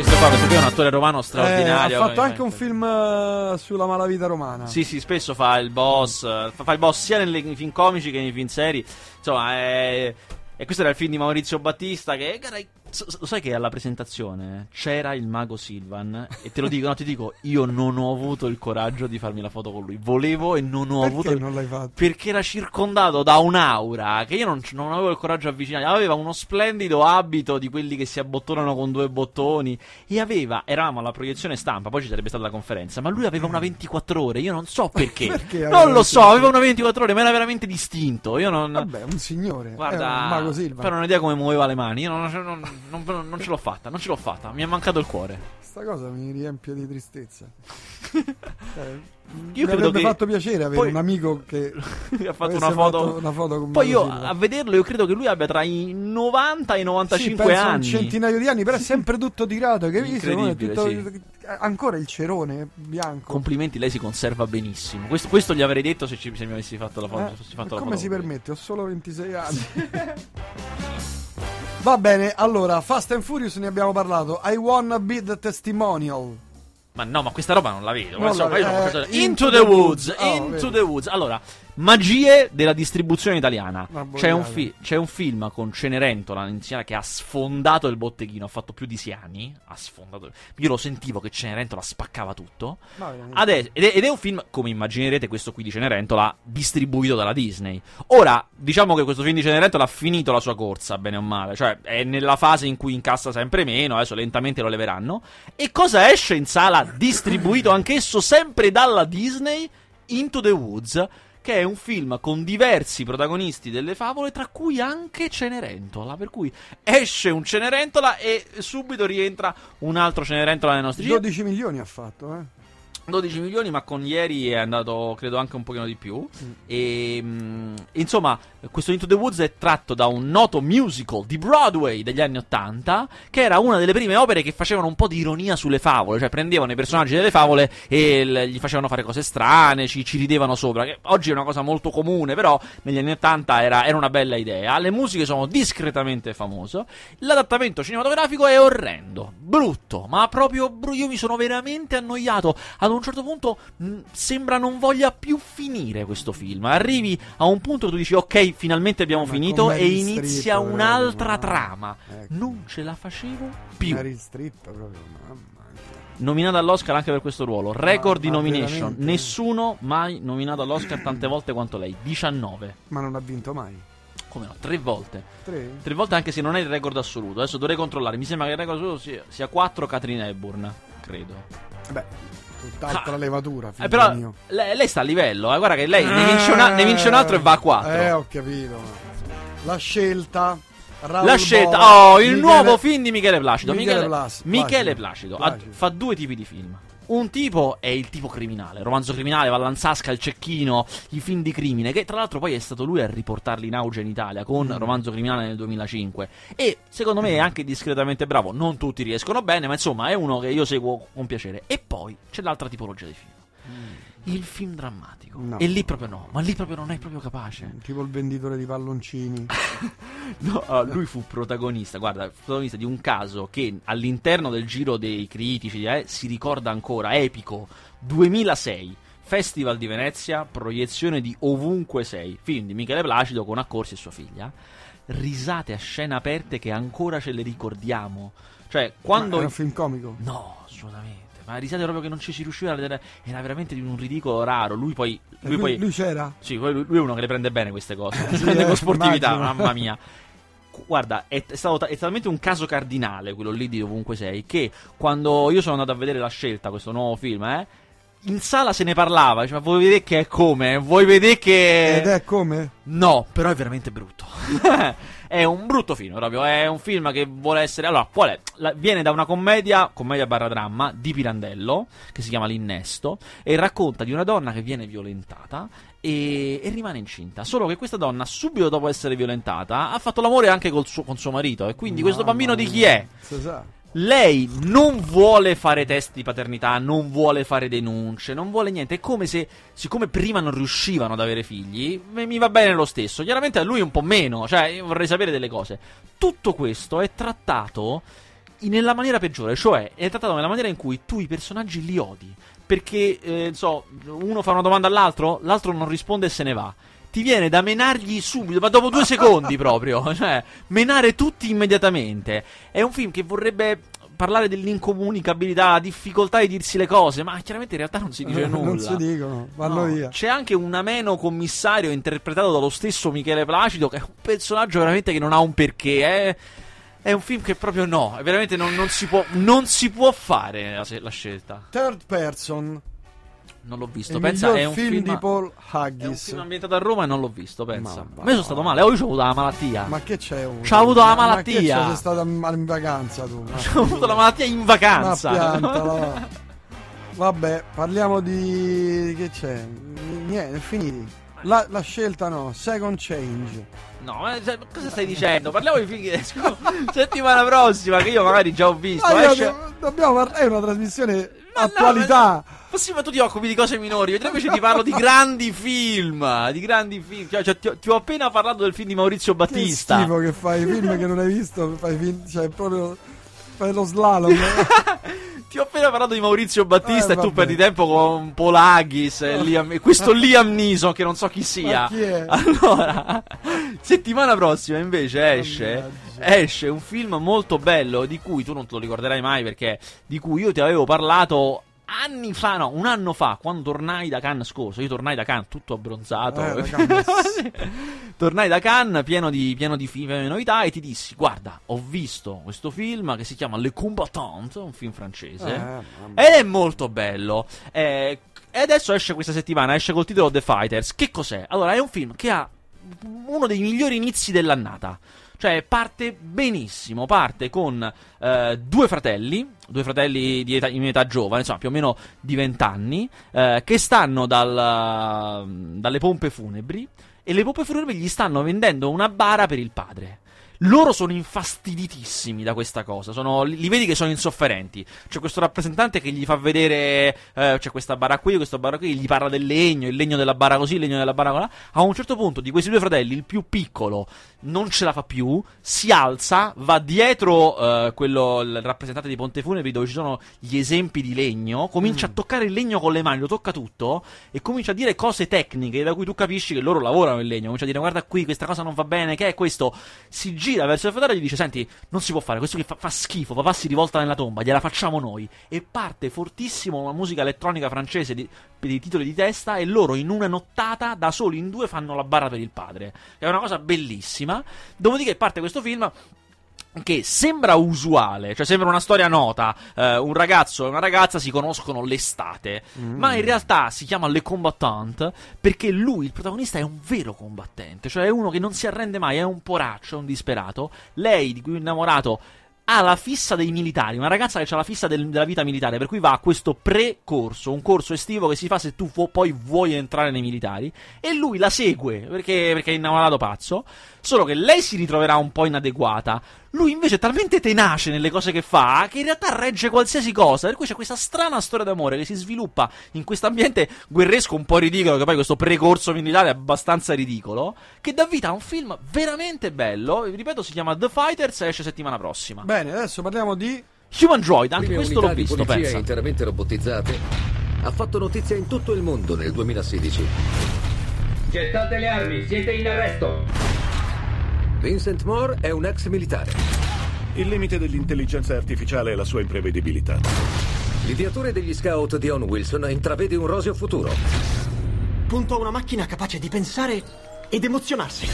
Questo qua, questo qui è un attore romano Eh, straordinario. ha fatto anche un film eh, sulla malavita romana. Sì, sì, spesso fa il boss. eh, Fa, il boss sia nei film comici che nei film seri. Insomma, è. E questo era il film di Maurizio Battista. Che. s- Lo sai che alla presentazione c'era il mago Silvan? E te lo dico, no, ti dico, io non ho avuto il coraggio di farmi la foto con lui. Volevo e non ho Perché avuto. il- non l'hai fatto? Perché era circondato da un'aura che io non, non avevo il coraggio di avvicinare. Aveva uno splendido abito di quelli che si abbottonano con due bottoni. E aveva, eravamo alla proiezione stampa, poi ci sarebbe stata la conferenza. Ma lui aveva una 24 ore. Io non so *laughs* perché. Perché non lo so, 24 aveva una 24 ore, ma era veramente distinto. Io non. Vabbè, un signore. Guarda, un mago Silva. però non ho idea come muoveva le mani. Io non, non- non- non ce l'ho fatta, non ce l'ho fatta. Mi è mancato il cuore. Sta cosa mi riempie di tristezza. Eh, *laughs* Io mi avrebbe che- fatto piacere avere poi- un amico che *laughs* ha fatto una foto. fatto una foto con Poi io a vederlo, io credo che lui abbia tra i 90 e i Sì, 95 penso anni. un centinaio di anni, però è sempre tutto tirato. Che Incredibile, tutto, sì. Ancora il cerone bianco. Complimenti, lei si conserva benissimo. Questo, questo gli avrei detto se, ci, se mi avessi fatto la foto. Eh, fatto ma la come foto si permette? Ho solo 26 anni. *laughs* Va bene, allora, Fast and Furious ne abbiamo parlato. I wanna be the testimonial. Ma no, ma questa roba non la vedo. Non la- io sono eh, Into Into the the Woods. Woods. Ah, Into vedi. the Woods. Allora, magie della distribuzione italiana. C'è un, fi- c'è un film con Cenerentola iniziale che ha sfondato il botteghino. Ha fatto più di sei anni. Ha sfondato. Io lo sentivo che Cenerentola spaccava tutto. Adesso- ed, è, ed è un film, come immaginerete, questo qui di Cenerentola, distribuito dalla Disney. Ora, diciamo che questo film di Cenerentola ha finito la sua corsa, bene o male. Cioè, è nella fase in cui incassa sempre meno, adesso lentamente lo leveranno. E cosa esce in sala, distribuito anch'esso sempre dalla Disney? Into the Woods. Che è un film con diversi protagonisti delle favole, tra cui anche Cenerentola. Per cui esce un Cenerentola e subito rientra un altro Cenerentola nei nostri giri. 12 milioni ha fatto, eh. 12 milioni, ma con ieri è andato, credo, anche un pochino di più. Mm. E, mm, insomma, questo Into the Woods è tratto da un noto musical di Broadway degli anni 80, che era una delle prime opere che facevano un po' di ironia sulle favole, cioè prendevano i personaggi delle favole e l- gli facevano fare cose strane, ci, ci ridevano sopra, che oggi è una cosa molto comune, però negli anni 80 era, era una bella idea. Le musiche sono discretamente famose, l'adattamento cinematografico è orrendo, brutto, ma proprio bru- io mi sono veramente annoiato. Ad un certo punto mh, sembra non voglia più finire questo film. Arrivi a un punto che tu dici ok, finalmente abbiamo Ma finito e inizia Streep, un'altra proprio, trama. Ecco. Non ce la facevo più. Meryl Streep proprio, mamma. Nominata all'Oscar anche per questo ruolo. Record Ma- di nomination. veramente? Nessuno mai nominato all'Oscar tante volte quanto lei. 19. Ma non ha vinto mai. Come no? Tre volte. Tre? Tre volte anche se non è il record assoluto. Adesso dovrei controllare. Mi sembra che il record assoluto sia, sia 4 Catherine Hepburn. Credo. Beh, tutt'altra levatura, figlio Eh, però lei, lei sta a livello. Eh. Guarda che lei ne vince, una- ne vince un altro e va a 4. Eh, ho capito. La scelta. Raoul La scelta, Bova, oh, il Michele- nuovo film di Michele Placido. Michele Michele, Plas- Michele Placido. Placido, ha- Placido. fa due tipi di film. Un tipo è il tipo criminale, romanzo criminale, Vallanzasca, il cecchino, i film di crimine, che tra l'altro poi è stato lui a riportarli in auge in Italia con Mm. romanzo criminale nel 2005. E secondo me è anche discretamente bravo. Non tutti riescono bene, ma insomma è uno che io seguo con piacere. E poi c'è l'altra tipologia di film. Il film drammatico. Mm. No. E lì proprio no, ma lì proprio non è proprio capace. Tipo il venditore di palloncini. *laughs* No, ah, lui fu protagonista, guarda, protagonista di un caso che all'interno del giro dei critici eh, si ricorda ancora, epico, 2006, Festival di Venezia, proiezione di Ovunque Sei, film di Michele Placido con Accorsi e sua figlia, risate a scena aperte che ancora ce le ricordiamo, cioè quando... Ma era un film comico? No, assolutamente. Ma risate proprio che non ci si riusciva a vedere. Era veramente di un ridicolo raro. Lui poi. E Lui, lui, poi lui c'era? sì, poi lui, lui è uno che le prende bene queste cose. *laughs* Le prende eh, con sportività, immagino. mamma mia. Gu- Guarda, è, è stato ta- è talmente un caso cardinale quello lì di ovunque sei. Che quando io sono andato a vedere la scelta, questo nuovo film, eh. In sala se ne parlava, diceva, vuoi vedere che è come? Vuoi vedere che... Ed è come? No, però è veramente brutto. *laughs* è un brutto film, proprio. È un film che vuole essere. Allora, qual è? La- viene da una commedia, commedia barra dramma di Pirandello, che si chiama L'Innesto, e racconta di una donna che viene violentata e, e rimane incinta. Solo che questa donna, subito dopo essere violentata, ha fatto l'amore anche col suo, con suo marito. E quindi questo Mamma bambino di chi è? Si sa. Lei non vuole fare test di paternità, non vuole fare denunce, non vuole niente. È come se, siccome prima non riuscivano ad avere figli, mi va bene lo stesso. Chiaramente a lui un po' meno, cioè io vorrei sapere delle cose. Tutto questo è trattato nella maniera peggiore, cioè è trattato nella maniera in cui tu i personaggi li odi. Perché, eh, so, uno fa una domanda all'altro, l'altro non risponde e se ne va. Ti viene da menargli subito, ma dopo due secondi proprio. *laughs* Cioè, menare tutti immediatamente. È un film che vorrebbe parlare dell'incomunicabilità, la difficoltà di dirsi le cose, ma chiaramente in realtà non si dice nulla. non si dicono, vanno No, via. C'è anche un ameno commissario interpretato dallo stesso Michele Placido, che è un personaggio veramente che non ha un perché. È, è un film che proprio no, è veramente non, non si, può, non si può fare la, la scelta. Third Person, Non l'ho visto. il Pensa, è un film, film, di Paul è un Haggis. film ambientato a Roma e non l'ho visto. Pensa. Ma a me sono stato male. Io ho avuto la malattia. Ma che c'è? un- C'ha avuto la ma- ma malattia. che c'è? Sei stato in vacanza tu? *laughs* Ho avuto la malattia in vacanza. Ma piantala, va. Vabbè, parliamo di. che c'è? Niente, è finiti. La, la scelta no, second change. No, ma cioè, cosa stai dicendo? Parliamo di film che escono settimana prossima, che io magari già ho visto. Io- Esce- dobbiamo parlare, è una trasmissione Ma no, attualità. ma sì, ma tu ti occupi di cose minori, io invece ti parlo di grandi film. Di grandi film. Cioè, cioè, ti, ho, ti ho appena parlato del film di Maurizio Che Battista. schifo che fai, film che non hai visto, fai film, cioè proprio fai lo slalom. *laughs* Ti ho appena parlato di Maurizio Battista Eh, e tu vabbè. perdi tempo con Polagis e Liam, e questo Liam Neeson che non so chi sia. Chi? Allora, *laughs* settimana prossima invece esce, esce un film molto bello di cui tu non te lo ricorderai mai perché di cui io ti avevo parlato anni fa, no, un anno fa, quando tornai da Cannes scorso. Io tornai da Cannes tutto abbronzato. Eh. *laughs* *laughs* tornai da Cannes pieno di, pieno di film e novità e ti dissi, guarda, ho visto questo film che si chiama Le Combattant, un film francese. Eh. Ed è molto bello. Eh, e adesso esce questa settimana, esce col titolo The Fighters. Che cos'è? Allora, è un film che ha uno dei migliori inizi dell'annata. Cioè, parte benissimo, parte con eh, due fratelli, due fratelli di età, in età giovane, insomma, più o meno di 20 anni, eh, che stanno dal- dalle pompe funebri e le pompe funebri gli stanno vendendo una bara per il padre. Loro sono infastiditissimi da questa cosa, sono, li li vedi che sono insofferenti. C'è questo rappresentante che gli fa vedere, eh, c'è questa bara qui, questo bara qui, gli parla del legno, il legno della bara così, il legno della bara là. A un certo punto di questi due fratelli, il più piccolo non ce la fa più, si alza, va dietro eh, quello, il rappresentante di Ponte Funebri dove ci sono gli esempi di legno, comincia a toccare il legno con le mani, lo tocca tutto e comincia a dire cose tecniche da cui tu capisci che loro lavorano il legno. Comincia a dire guarda qui, questa cosa non va bene, che è questo? Si gira verso il fratello e gli dice senti, non si può fare, questo che fa, fa schifo, papà si rivolta nella tomba, gliela facciamo noi. E parte fortissimo una musica elettronica francese per i titoli di testa e loro in una nottata da soli in due fanno la barra per il padre. È una cosa bellissima. Dopodiché parte questo film che sembra usuale, cioè sembra una storia nota, eh, un ragazzo e una ragazza si conoscono l'estate, ma in realtà si chiama Le Combattant perché lui, il protagonista, è un vero combattente, cioè è uno che non si arrende mai, è un poraccio, è un disperato, lei di cui è innamorato ha la fissa dei militari, una ragazza che ha la fissa del- della vita militare, per cui va a questo pre-corso, un corso estivo che si fa se tu fu- poi vuoi entrare nei militari, e lui la segue perché, perché è innamorato pazzo, solo che lei si ritroverà un po' inadeguata, lui invece è talmente tenace nelle cose che fa che in realtà regge qualsiasi cosa, per cui c'è questa strana storia d'amore che si sviluppa in questo ambiente guerresco un po' ridicolo, che poi questo precorso militare è abbastanza ridicolo, che dà vita a un film veramente bello, vi ripeto si chiama The Fighters e esce settimana prossima. Bene, adesso parliamo di Human Droid, anche Prime questo l'ho di visto, polizia pensa. interamente robotizzate ha fatto notizia in tutto il mondo nel 2016. Gettate le armi, siete in arresto. Vincent Moore è un ex militare. Il limite dell'intelligenza artificiale è la sua imprevedibilità. L'ideatore degli scout Dion Wilson intravede un roseo futuro. Punto a una macchina capace di pensare ed emozionarsi.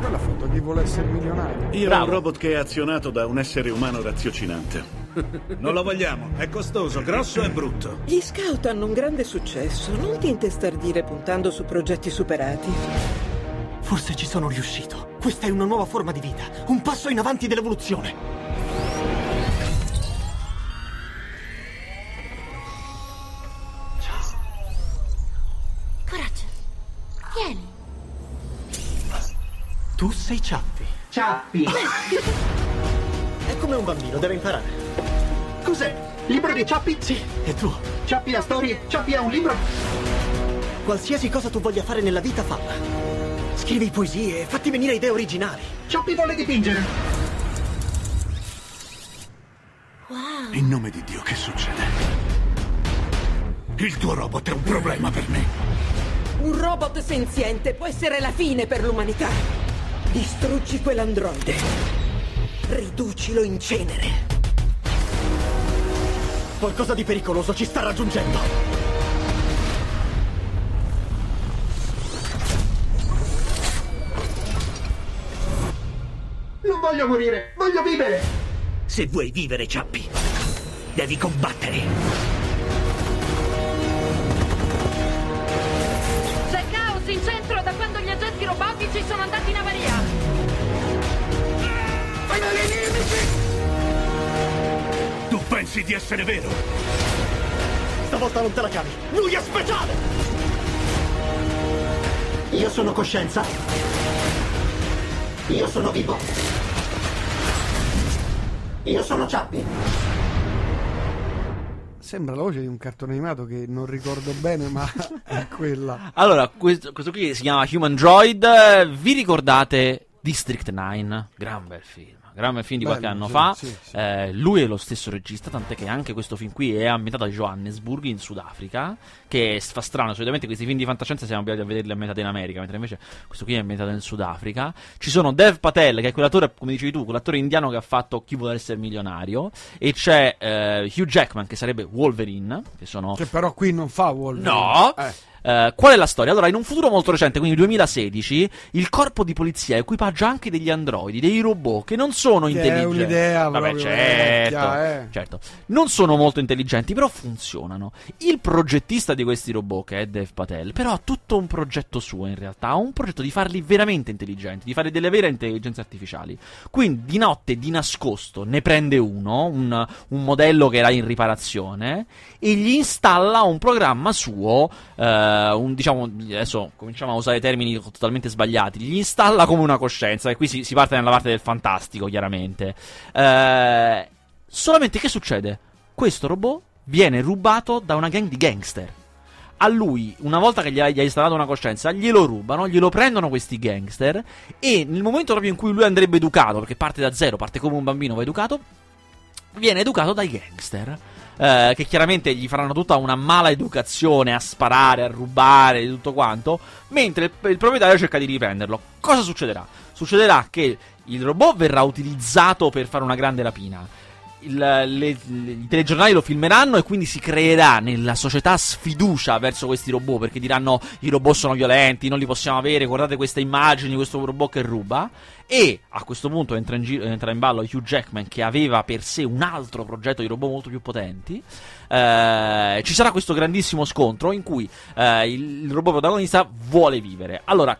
quella foto chi vuole essere milionario. Io ho un robot che è azionato da un essere umano raziocinante. Non lo vogliamo, è costoso, grosso e brutto. Gli scout hanno un grande successo, non ti intestardire puntando su progetti superati. Forse ci sono riuscito. Questa è una nuova forma di vita, un passo in avanti dell'evoluzione. Coraggio. Vieni. Tu sei Ciappi. Ciappi. *laughs* È come un bambino, deve imparare. Cos'è? Libro di Ciappi? Sì, è tuo. Ciappi ha storie? Ciappi ha un libro? Qualsiasi cosa tu voglia fare nella vita, falla. Scrivi poesie, fatti venire idee originali. Ciappi vuole dipingere. Wow. In nome di Dio, che succede? Il tuo robot è un problema per me. Un robot senziente può essere la fine per l'umanità. Distruggi quell'androide. Riducilo in cenere. Qualcosa di pericoloso ci sta raggiungendo. Non voglio morire, voglio vivere. Se vuoi vivere, Ciappi, devi combattere. Pensi di essere vero? Stavolta non te la cavi. Lui è speciale! Io sono coscienza. Io sono vivo. Io sono Ciappi. Sembra la voce di un cartone animato che non ricordo bene, ma *laughs* è quella. Allora, questo, questo qui si chiama Human Droid. Vi ricordate District 9? Gran bel film. Gran film di qualche Bello, anno sì, fa. sì, sì. Eh, lui è lo stesso regista, tant'è che anche questo film qui è ambientato a Johannesburg, in Sudafrica. Che fa strano, solitamente questi film di fantascienza siamo abituati a vederli ambientati in America, mentre invece questo qui è ambientato in Sudafrica. Ci sono Dev Patel, che è quell'attore, come dicevi tu, quell'attore indiano che ha fatto Chi vuole essere milionario. E c'è eh, Hugh Jackman, che sarebbe Wolverine. Che sono Che però qui non fa Wolverine. No. Eh. Eh, qual è la storia? Allora, in un futuro molto recente, quindi 2016, il corpo di polizia equipaggia anche degli androidi, dei robot che non sono Che è intelligenti. un'idea Vabbè, proprio certo, vecchia, eh. certo. Non sono molto intelligenti, però funzionano. Il progettista di questi robot, che è Dev Patel, però ha tutto un progetto suo in realtà. Ha un progetto di farli veramente intelligenti, di fare delle vere intelligenze artificiali. Quindi di notte, di nascosto, ne prende uno, un, un modello che era in riparazione, e gli installa un programma suo, eh, un, diciamo, adesso cominciamo a usare termini totalmente sbagliati, gli installa come una coscienza, e qui si, si parte nella parte del fantastico, chiaramente. Eh, solamente che succede? Questo robot viene rubato da una gang di gangster. A lui, una volta che gli ha, gli ha installato una coscienza, glielo rubano, glielo prendono questi gangster e nel momento proprio in cui lui andrebbe educato, perché parte da zero, parte come un bambino, va educato, viene educato dai gangster. eh, che chiaramente gli faranno tutta una mala educazione a sparare, a rubare, tutto quanto. Mentre il, il proprietario cerca di riprenderlo. Cosa succederà? Succederà che il robot verrà utilizzato per fare una grande rapina. Il- le- le- I telegiornali lo filmeranno e quindi si creerà nella società sfiducia verso questi robot perché diranno i robot sono violenti, non li possiamo avere, guardate queste immagini, questo robot che ruba. E a questo punto entra in, gi- entra in ballo Hugh Jackman che aveva per sé un altro progetto di robot molto più potenti. Eh, ci sarà questo grandissimo scontro in cui eh, il, il robot protagonista vuole vivere. Allora,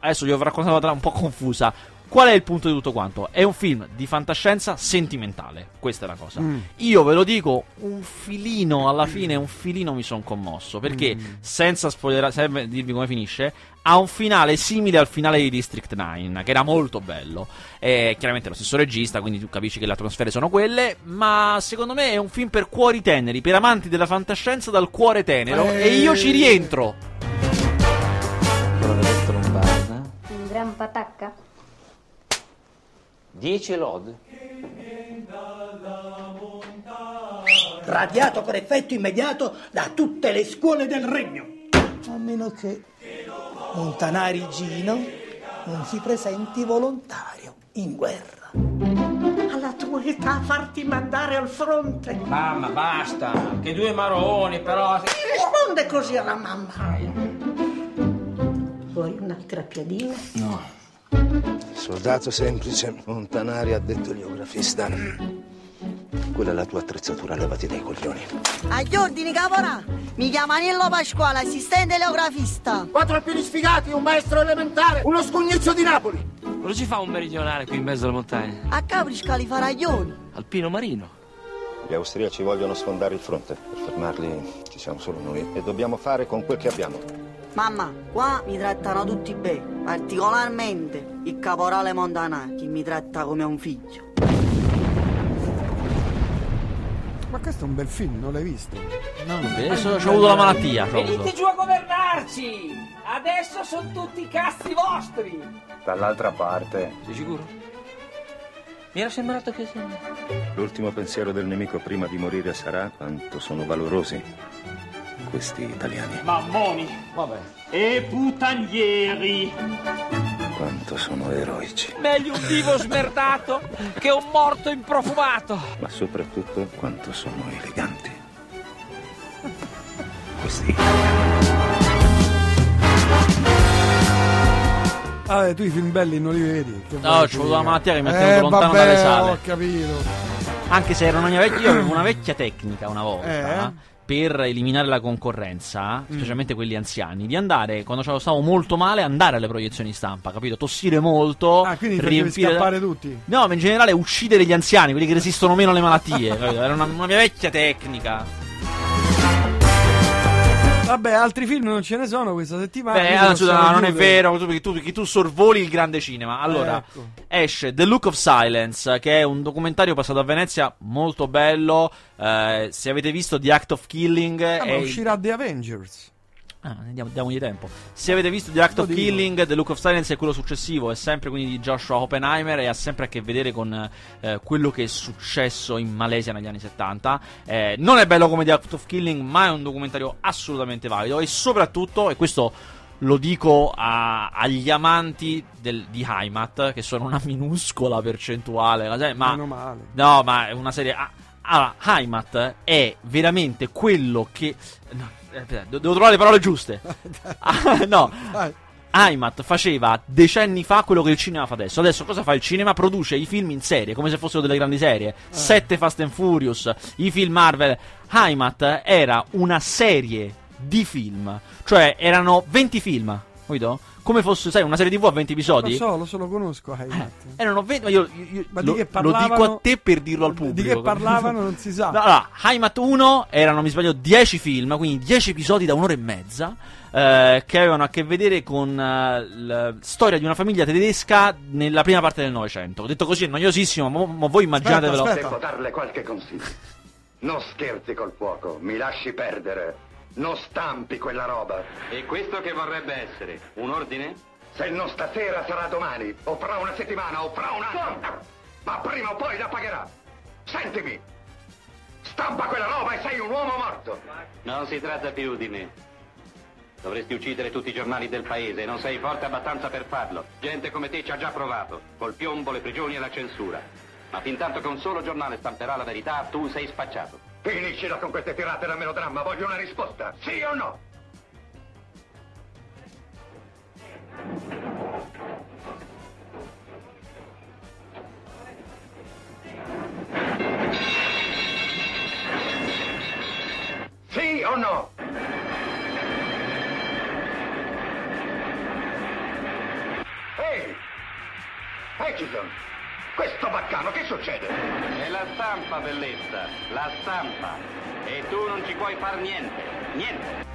adesso vi ho raccontato una un po' confusa. Qual è il punto di tutto quanto? È un film di fantascienza sentimentale. Questa è la cosa. Mm. Io ve lo dico, un filino alla fine, un filino mi sono commosso. Perché, Mm. senza spoilerare, senza dirvi come finisce, ha un finale simile al finale di District 9, che era molto bello. È chiaramente lo stesso regista, quindi tu capisci che le atmosfere sono quelle. Ma secondo me è un film per cuori teneri, per amanti della fantascienza dal cuore tenero. Eh. E io ci rientro. Quello che detto non basta. Un gran patacca. 10 lode. Radiato per effetto immediato da tutte le scuole del regno. A meno che Montanari Gino non si presenti volontario in guerra. Alla tua età farti mandare al fronte. Mamma, basta. Che due maroni, però. Chi risponde così alla mamma? Vuoi un'altra piadina? No. Soldato semplice, Montanari ha detto il geografista. Quella è la tua attrezzatura, levati dai coglioni. Agli ordini, caporà. Mi chiamo Anillo Pasquale, assistente eleografista. Quattro alpini sfigati, un maestro elementare, uno scugnizzo di Napoli. Cosa ci fa un meridionale qui in mezzo alle montagne? A Capri scali faraglioni. Alpino marino. Gli austriaci vogliono sfondare il fronte. Per fermarli ci siamo solo noi. E dobbiamo fare con quel che abbiamo. Mamma, qua mi trattano tutti bene, particolarmente Il caporale Montana che mi tratta come un figlio. Ma questo è un bel film, non l'hai visto? Non lo vedo, ho avuto la malattia. Venite giù a governarci! Adesso sono tutti cazzi vostri! Dall'altra parte, Sei sicuro? Mi era sembrato che... l'ultimo pensiero del nemico prima di morire sarà quanto sono valorosi questi italiani, Mammoni! Vabbè. E putanieri! Quanto sono eroici, Meglio un vivo smerdato che un morto improfumato! ma soprattutto quanto sono eleganti. Questi Ah, tu i film belli non li vedi? Che No, avuto dica? la malattia che mi ha eh, tenuto lontano vabbè, dalle sale. ho capito. Anche se era una vecchia, io avevo una vecchia tecnica una volta. Eh? Per eliminare la concorrenza, Mm. specialmente quelli anziani, di andare quando ce stavo molto male, andare alle proiezioni stampa, capito? Tossire molto, Ah, quindi riempire. scappare tutti. No, ma in generale uccidere gli anziani, quelli che resistono meno alle malattie. *laughs* capito? Era una, una mia vecchia tecnica. Vabbè, altri film non ce ne sono questa settimana. Beh, allora, possiamo no, non è vero, perché tu, perché tu sorvoli il grande cinema. Allora, Ecco. esce The Look of Silence, che è un documentario passato a Venezia molto bello. Eh, se avete visto The Act of Killing, Ah, è- uscirà The Avengers. Ah, diamo, diamogli tempo. Se avete visto The Act of. Killing, The Look of Silence è quello successivo, è sempre quindi di Joshua Oppenheimer e ha sempre a che vedere con eh, quello che è successo in Malesia negli anni 70. Eh, non è bello come The Act of Killing, ma è un documentario assolutamente valido e soprattutto, e questo lo dico a- agli amanti del- di Heimat, che sono una minuscola percentuale, ma Meno male. No, ma è una serie. ah, Allora, Heimat è veramente quello che. no, devo trovare le parole giuste. *laughs* Ah, no. Dai. Heimat faceva decenni fa quello che il cinema fa adesso. Adesso cosa fa il cinema? Produce i film in serie, come se fossero delle grandi serie. Sette Fast and Furious, i film Marvel. Heimat era una serie di film. Cioè, erano 20 film, capito? Come fosse, sai, una serie TV a 20 episodi. Lo so, lo so, lo conosco. Heimat. Erano 20, ma io, io- io Ma di lo, che lo parlavano? dico a te per dirlo al pubblico. Di che parlavano *laughs* non si sa. No, allora, Heimat 1 erano, non mi sbaglio, 10 film, quindi 10 episodi da un'ora e mezza, eh, che avevano a che vedere con eh, la storia di una famiglia tedesca nella prima parte del Novecento. Ho detto così è noiosissimo, ma, ma voi immaginatevelo. Devo darle qualche consiglio. Non scherzi col fuoco, mi lasci perdere. Non stampi quella roba. E questo che vorrebbe essere? Un ordine? Se non stasera sarà domani, o fra una settimana, o fra un anno. Ma prima o poi la pagherà. Sentimi. Stampa quella roba e sei un uomo morto. Non si tratta più di me. Dovresti uccidere tutti i giornali del paese, non sei forte abbastanza per farlo. Gente come te ci ha già provato, col piombo, le prigioni e la censura. Ma fin tanto che un solo giornale stamperà la verità, tu sei spacciato. Finiscila con queste tirate da melodramma, voglio una risposta. Sì o no? Sì o no? Ehi! Hutchison! Questo baccano, che succede? È la stampa, bellezza, la stampa. E tu non ci puoi far niente. Niente.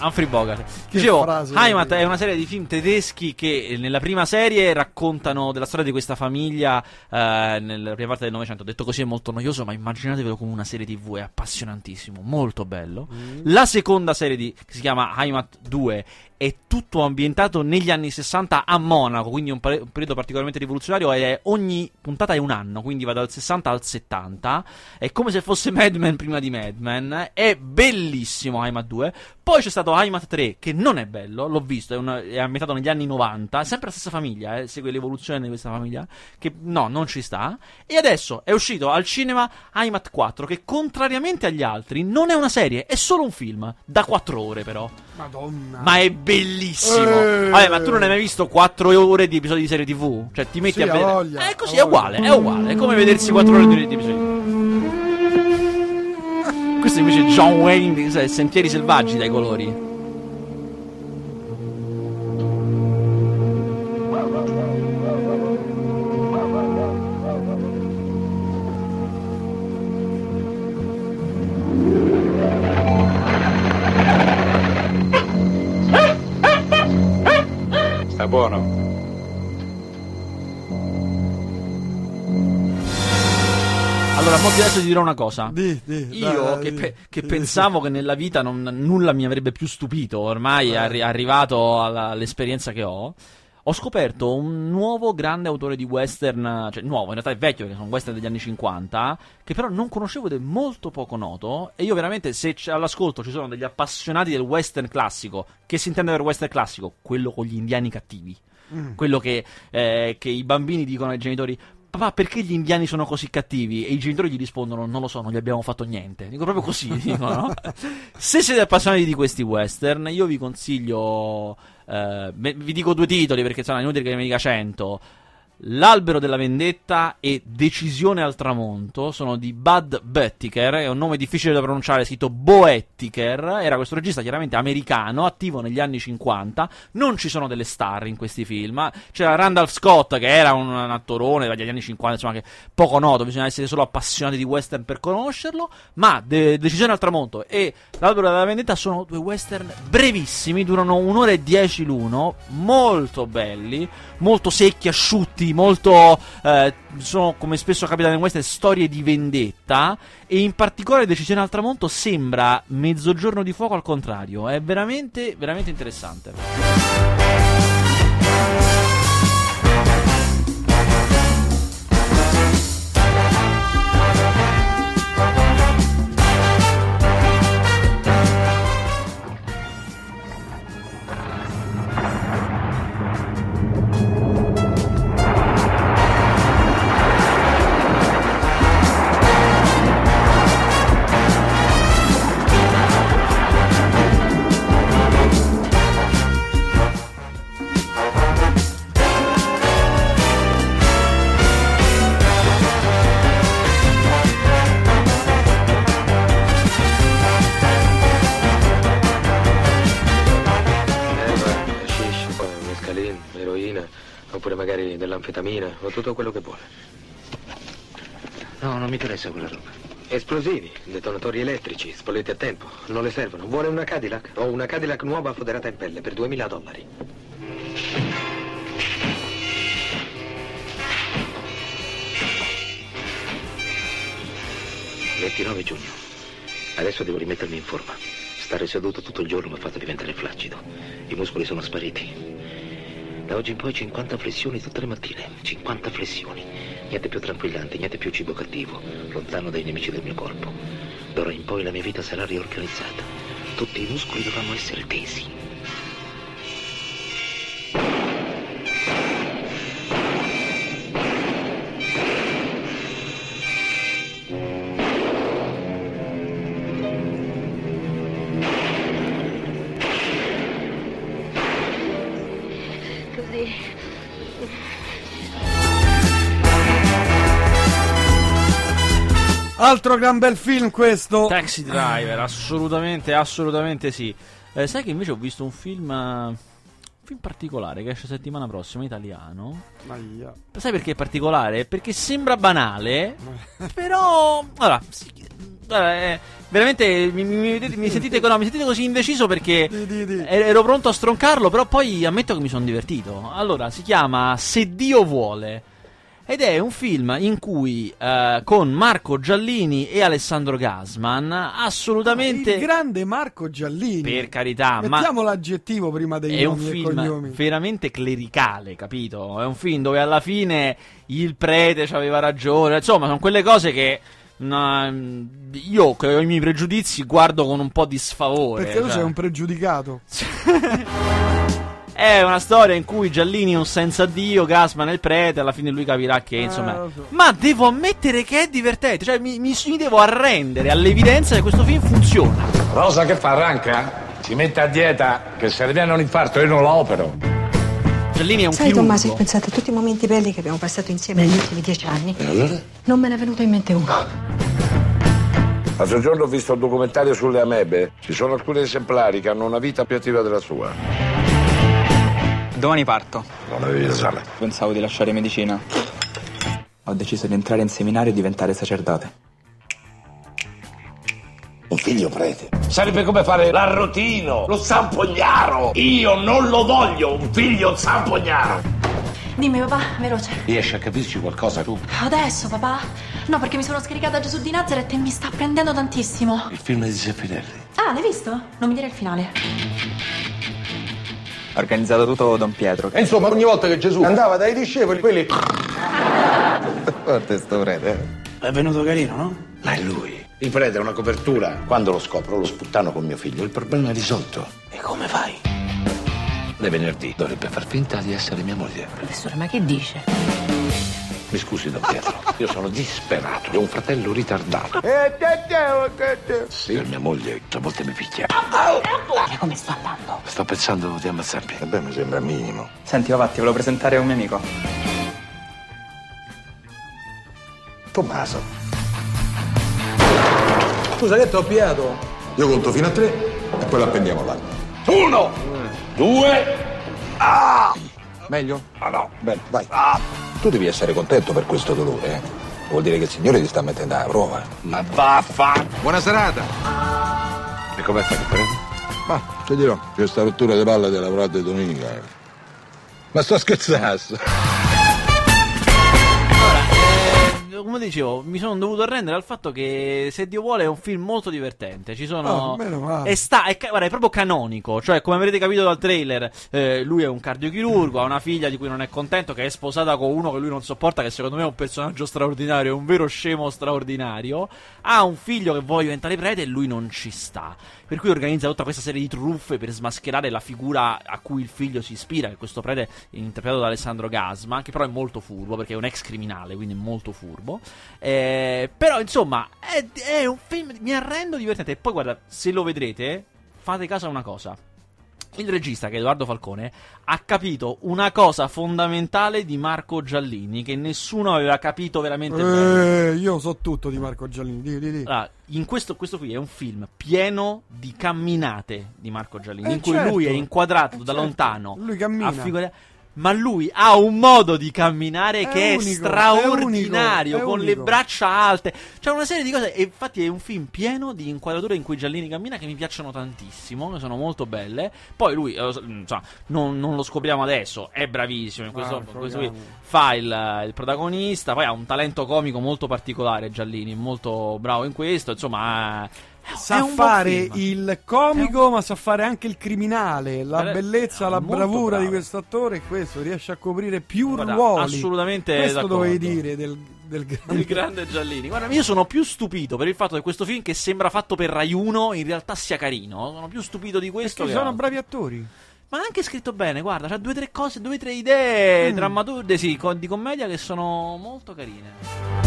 Humphrey Bogart. Dicevo, Heimat è una serie di film tedeschi che eh, nella prima serie raccontano della storia di questa famiglia eh, nella prima parte del Novecento. Detto così è molto noioso, ma immaginatevelo come una serie TV, è appassionantissimo, molto bello. La seconda serie di, che si chiama Heimat 2 è tutto ambientato negli anni 60 a Monaco, quindi un, un periodo particolarmente rivoluzionario e ogni puntata è un anno, quindi va dal 60 al 70. È come se fosse *laughs* Mad Men prima di Mad Men. È bellissimo Heimat 2. Poi c'è stato Heimat 3, che non è bello, l'ho visto, è, una- è ambientato negli anni 90, è sempre la stessa famiglia, eh, segue l'evoluzione di questa famiglia, che no, non ci sta. E adesso è uscito al cinema Heimat 4, che contrariamente agli altri non è una serie, è solo un film, da 4 ore però. Madonna. Ma è bellissimo. Eh. Vabbè, ma tu non hai mai visto 4 ore di episodi di serie TV? Cioè, ti metti Sì, a vedere. voglia, è così, è uguale, è uguale. È come vedersi 4 ore di, di episodi. Questo invece è John Wayne, sai, Sentieri selvaggi dai colori. Mo adesso ti dirò una cosa. Di, di, Io dai, che, pe- che pensavo che nella vita non- nulla mi avrebbe più stupito, ormai è arri- arrivato alla- all'esperienza che ho. Ho scoperto un nuovo grande autore di western, cioè nuovo, in realtà è vecchio perché sono western degli anni 50, che però non conoscevo ed è molto poco noto. E io veramente, se c- all'ascolto ci sono degli appassionati del western classico, che si intende per western classico? Quello con gli indiani cattivi. Mm. Quello che, eh, che i bambini dicono ai genitori: Papà, perché gli indiani sono così cattivi? E i genitori gli rispondono: Non lo so, non gli abbiamo fatto niente. Dico proprio così. *laughs* dicono, no? Se siete appassionati di questi western, io vi consiglio. eh, vi dico due titoli perché sono inutile che ne dica cento. L'albero della vendetta e Decisione al tramonto sono di Bud Bettiker, è un nome difficile da pronunciare, scritto Boettiker, era questo regista chiaramente americano, attivo negli anni 50, non ci sono delle star in questi film, c'era Randolph Scott che era un, un attorone dagli anni 50, insomma che poco noto, bisogna essere solo appassionati di western per conoscerlo, ma De- Decisione al tramonto e L'albero della vendetta sono due western brevissimi, durano un'ora e dieci l'uno, molto belli, molto secchi, asciutti, molto... eh, sono, come spesso capita nel western, storie di vendetta e in particolare Decisione al tramonto sembra Mezzogiorno di fuoco al contrario, è veramente, veramente interessante. Oppure magari dell'anfetamina, o tutto quello che vuole. No, non mi interessa quella roba. Esplosivi, detonatori elettrici, spolleti a tempo, non le servono. Vuole una Cadillac? Ho una Cadillac nuova foderata in pelle per 2000 dollari. ...29 giugno. Adesso devo rimettermi in forma. Stare seduto tutto il giorno mi ha fatto diventare flaccido. I muscoli sono spariti. Da oggi in poi 50 flessioni tutte le mattine. 50 flessioni. Niente più tranquillante, niente più cibo cattivo. Lontano dai nemici del mio corpo. D'ora in poi la mia vita sarà riorganizzata. Tutti i muscoli dovranno essere tesi. Altro gran bel film questo. Taxi Driver, assolutamente, assolutamente sì. Eh, sai che invece ho visto un film... eh, Un film particolare che esce settimana prossima, italiano. Aia. Sai perché è particolare? Perché sembra banale, *laughs* però... Allora, sì, eh, veramente mi, mi- mi sentite, no, mi sentite così indeciso perché er- ero pronto a stroncarlo, però poi ammetto che mi sono divertito. Allora, si chiama Se Dio vuole. Ed è un film in cui eh, con Marco Giallini e Alessandro Gasman assolutamente Il grande Marco Giallini. per carità, ma Mettiamo l'aggettivo prima dei è un nomi e film cognomi. veramente clericale, capito? È un film dove alla fine il prete ci aveva ragione. Insomma, sono quelle cose che. no, io che ho i miei pregiudizi guardo con un po' di sfavore. Perché tu cioè. sei un pregiudicato. *laughs* È una storia in cui Giallini è un senza Dio, Gasman è il prete, alla fine lui capirà che, insomma... lo so. Ma devo ammettere che è divertente, cioè mi, mi- mi devo arrendere all'evidenza che questo film funziona. Rosa che fa, arranca? Si mette a dieta, che se le viene un infarto io non la opero. Giallini è un Sai chirurgo. Tommaso, pensate a tutti i momenti belli che abbiamo passato insieme negli ultimi dieci anni. E allora? Non me ne è venuto in mente uno. L'altro giorno ho visto un documentario sulle amebe. Ci sono alcuni esemplari che hanno una vita più attiva della sua. Domani parto. Non avevi esame. Pensavo di lasciare medicina. Ho deciso di entrare in seminario e diventare sacerdote. Un figlio prete. Sarebbe come fare l'arrotino, lo zampognaro. Io non lo voglio, un figlio zampognaro. Dimmi papà, veloce. Riesci a capirci qualcosa tu? Adesso papà? No, perché mi sono scaricata Gesù di Nazareth e mi sta prendendo tantissimo. Il film di Zeffirelli. Ah, l'hai visto? Non mi dire il finale. Ha organizzato tutto Don Pietro. E insomma, ogni volta che Gesù andava dai discepoli, quelli... *laughs* Guarda sto prete. È venuto carino, no? Ma è lui. Il prete è una copertura. Quando lo scopro, lo sputtano con mio figlio. Il problema è risolto. E come fai? Le venerdì dovrebbe far finta di essere mia moglie. Professore, ma che dice? Mi scusi, Don Pietro. Io sono disperato. Ho un fratello ritardato. Sì, mia moglie a volte mi picchia. Ma come sta andando? Sto pensando di ammazzarmi. E beh, mi sembra minimo. Senti, papà, ti volevo presentare un mio amico. Tommaso. Scusa, che ti ho piato? Io conto fino a tre e poi l'appendiamo là. Uno, due, ah! Meglio? Ah no. Bene, vai. Tu devi essere contento per questo dolore, eh? Vuol dire che il Signore ti sta mettendo alla prova. Ma vaffa! Buona serata! E com'è stato, prete? Ma, ti dirò, questa rottura di palle della lavorate domenica. Ma sto scherzando. Come dicevo, mi sono dovuto arrendere al fatto che Se Dio vuole è un film molto divertente. Ci sono. Ah, meno male. è, sta, è, guarda, è proprio canonico. Cioè, come avrete capito dal trailer, eh, lui è un cardiochirurgo, ha una figlia di cui non è contento, che è sposata con uno che lui non sopporta, che secondo me è un personaggio straordinario, è un vero scemo straordinario. Ha un figlio che vuole diventare prete e lui non ci sta. Per cui organizza tutta questa serie di truffe per smascherare la figura a cui il figlio si ispira, che questo prete è interpretato da Alessandro Gasma, che però è molto furbo, perché è un ex criminale, quindi è molto furbo. Eh, però, insomma, è, è un film, mi arrendo divertente. E poi, guarda, se lo vedrete, fate caso a una cosa. Il regista, che è Edoardo Falcone, ha capito una cosa fondamentale di Marco Giallini, che nessuno aveva capito veramente bene. Eh, io so tutto di Marco Giallini. Di, di, di. Allora, in questo, questo qui è un film pieno di camminate di Marco Giallini, Eh, in cui certo. lui è inquadrato Eh, da certo. lontano. Lui cammina. a figura- Ma lui ha un modo di camminare È che unico, è straordinario, è unico, è con le braccia alte. C'è una serie di cose. E infatti è un film pieno di inquadrature in cui Giallini cammina che mi piacciono tantissimo, sono molto belle. Poi lui, eh, insomma, non, non lo scopriamo adesso, è bravissimo. In questo, Marco, questo fa il, il protagonista. Poi ha un talento comico molto particolare. Giallini, molto bravo in questo. Insomma, Sa un fare il comico, ma sa fare anche il criminale. La Eh, bellezza, la bravura di bravo. questo attore è questo. Riesce a coprire più Guarda, ruoli. assolutamente Questo dovevi dire del, del grande. Il grande Giallini. Guarda, io sono più stupito per il fatto che questo film che sembra fatto per Rai 1 in realtà sia carino. Sono più stupito di questo. Perché che sono altro. bravi attori. Ma anche scritto bene, guarda, c'ha due o tre cose, due o tre idee Mm. drammaturghe, sì, co- di commedia che sono molto carine.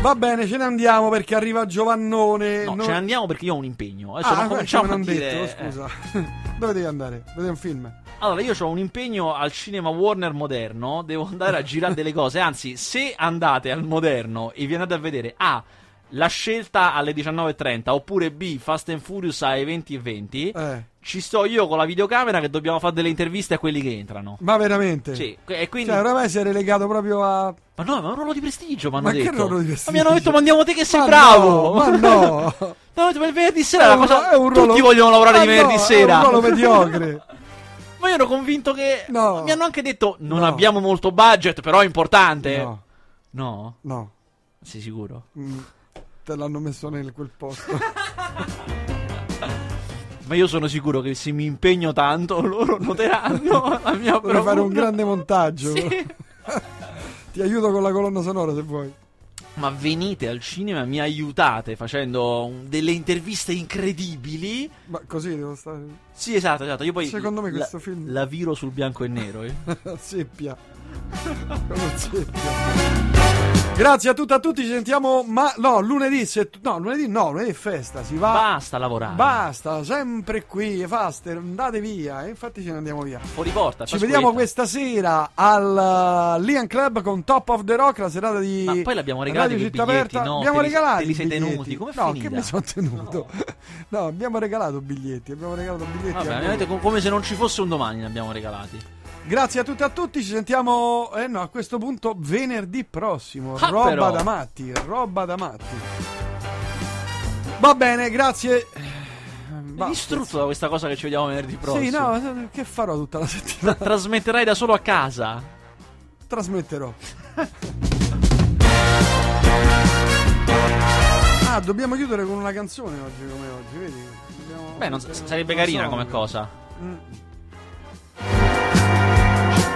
Va bene, ce ne andiamo perché arriva Giovannone. No, No- ce ne andiamo perché io ho un impegno. Adesso Ah, non cominciamo a dire... detto, scusa. *laughs* Dove devi andare? Vedere un film. Allora, io ho un impegno al cinema Warner moderno, devo andare a girare delle cose. Anzi, se andate al moderno e vi andate a vedere A. La scelta alle 19.30 oppure B. Fast and Furious alle 20.20 Eh. Ci sto io con la videocamera che dobbiamo fare delle interviste a quelli che entrano. Ma veramente? Sì, e quindi... Cioè, oramai sei relegato proprio a. Ma no, ma è un ruolo di prestigio, mi hanno Ma che detto. ruolo di Ma prestigio? mi hanno detto, mandiamo te che sei Ma bravo. no, ma no. *laughs* No, per il venerdì sera È un- cosa... è un ruolo- Tutti vogliono lavorare Ma di venerdì no, sera. È un ruolo mediocre. *laughs* Ma io ero convinto che... No. Mi hanno anche detto, non No. abbiamo molto budget, però è importante. No. No? No. Sei sicuro? Mm, te l'hanno messo nel quel posto. *laughs* Ma io sono sicuro che se mi impegno tanto *laughs* loro noteranno la mia Dovrei fare un bravura. grande montaggio. Sì. *laughs* Ti aiuto con la colonna sonora se vuoi. Ma venite al cinema, mi aiutate facendo delle interviste incredibili. Ma così devo stare. Sì, esatto, esatto. Io poi Secondo me la- questo film- la viro sul bianco e nero. eh. seppia. Con seppia. Grazie a tutti a tutti, ci sentiamo ma no, lunedì se no, lunedì no, lunedì è festa, si va Basta lavorare. Basta, sempre qui, faster, andate via, e infatti ce ne andiamo via. Fuori porta. Ci vediamo questa sera al uh, Lian Club con Top of the Rock, la serata di Ma poi l'abbiamo quei Città biglietti, Aperta. no? Abbiamo regalato li i sei biglietti. tenuti, com'è No, finita? che mi sono tenuto. No. abbiamo regalato biglietti, abbiamo regalato biglietti. Vabbè, a voi. veramente com- come se non ci fosse un domani ne abbiamo regalati. Grazie a tutti e a tutti, ci sentiamo eh no, a questo punto venerdì prossimo. Ah, roba però. da matti, roba da matti. Va bene, grazie. Sei distrutto da questa cosa che ci vediamo venerdì prossimo. Sì, no, che farò tutta la settimana? *laughs* Trasmetterai da solo a casa. Trasmetterò. *laughs* ah, dobbiamo chiudere con una canzone oggi come oggi, vedi? Dobbiamo- Beh, non sarebbe carina so. come cosa. Mm.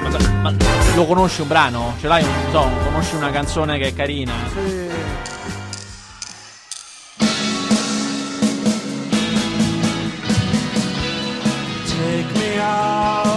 Ma, ma lo conosci un brano? Ce l'hai? Non so, conosci una canzone che è carina? Sì. Take me out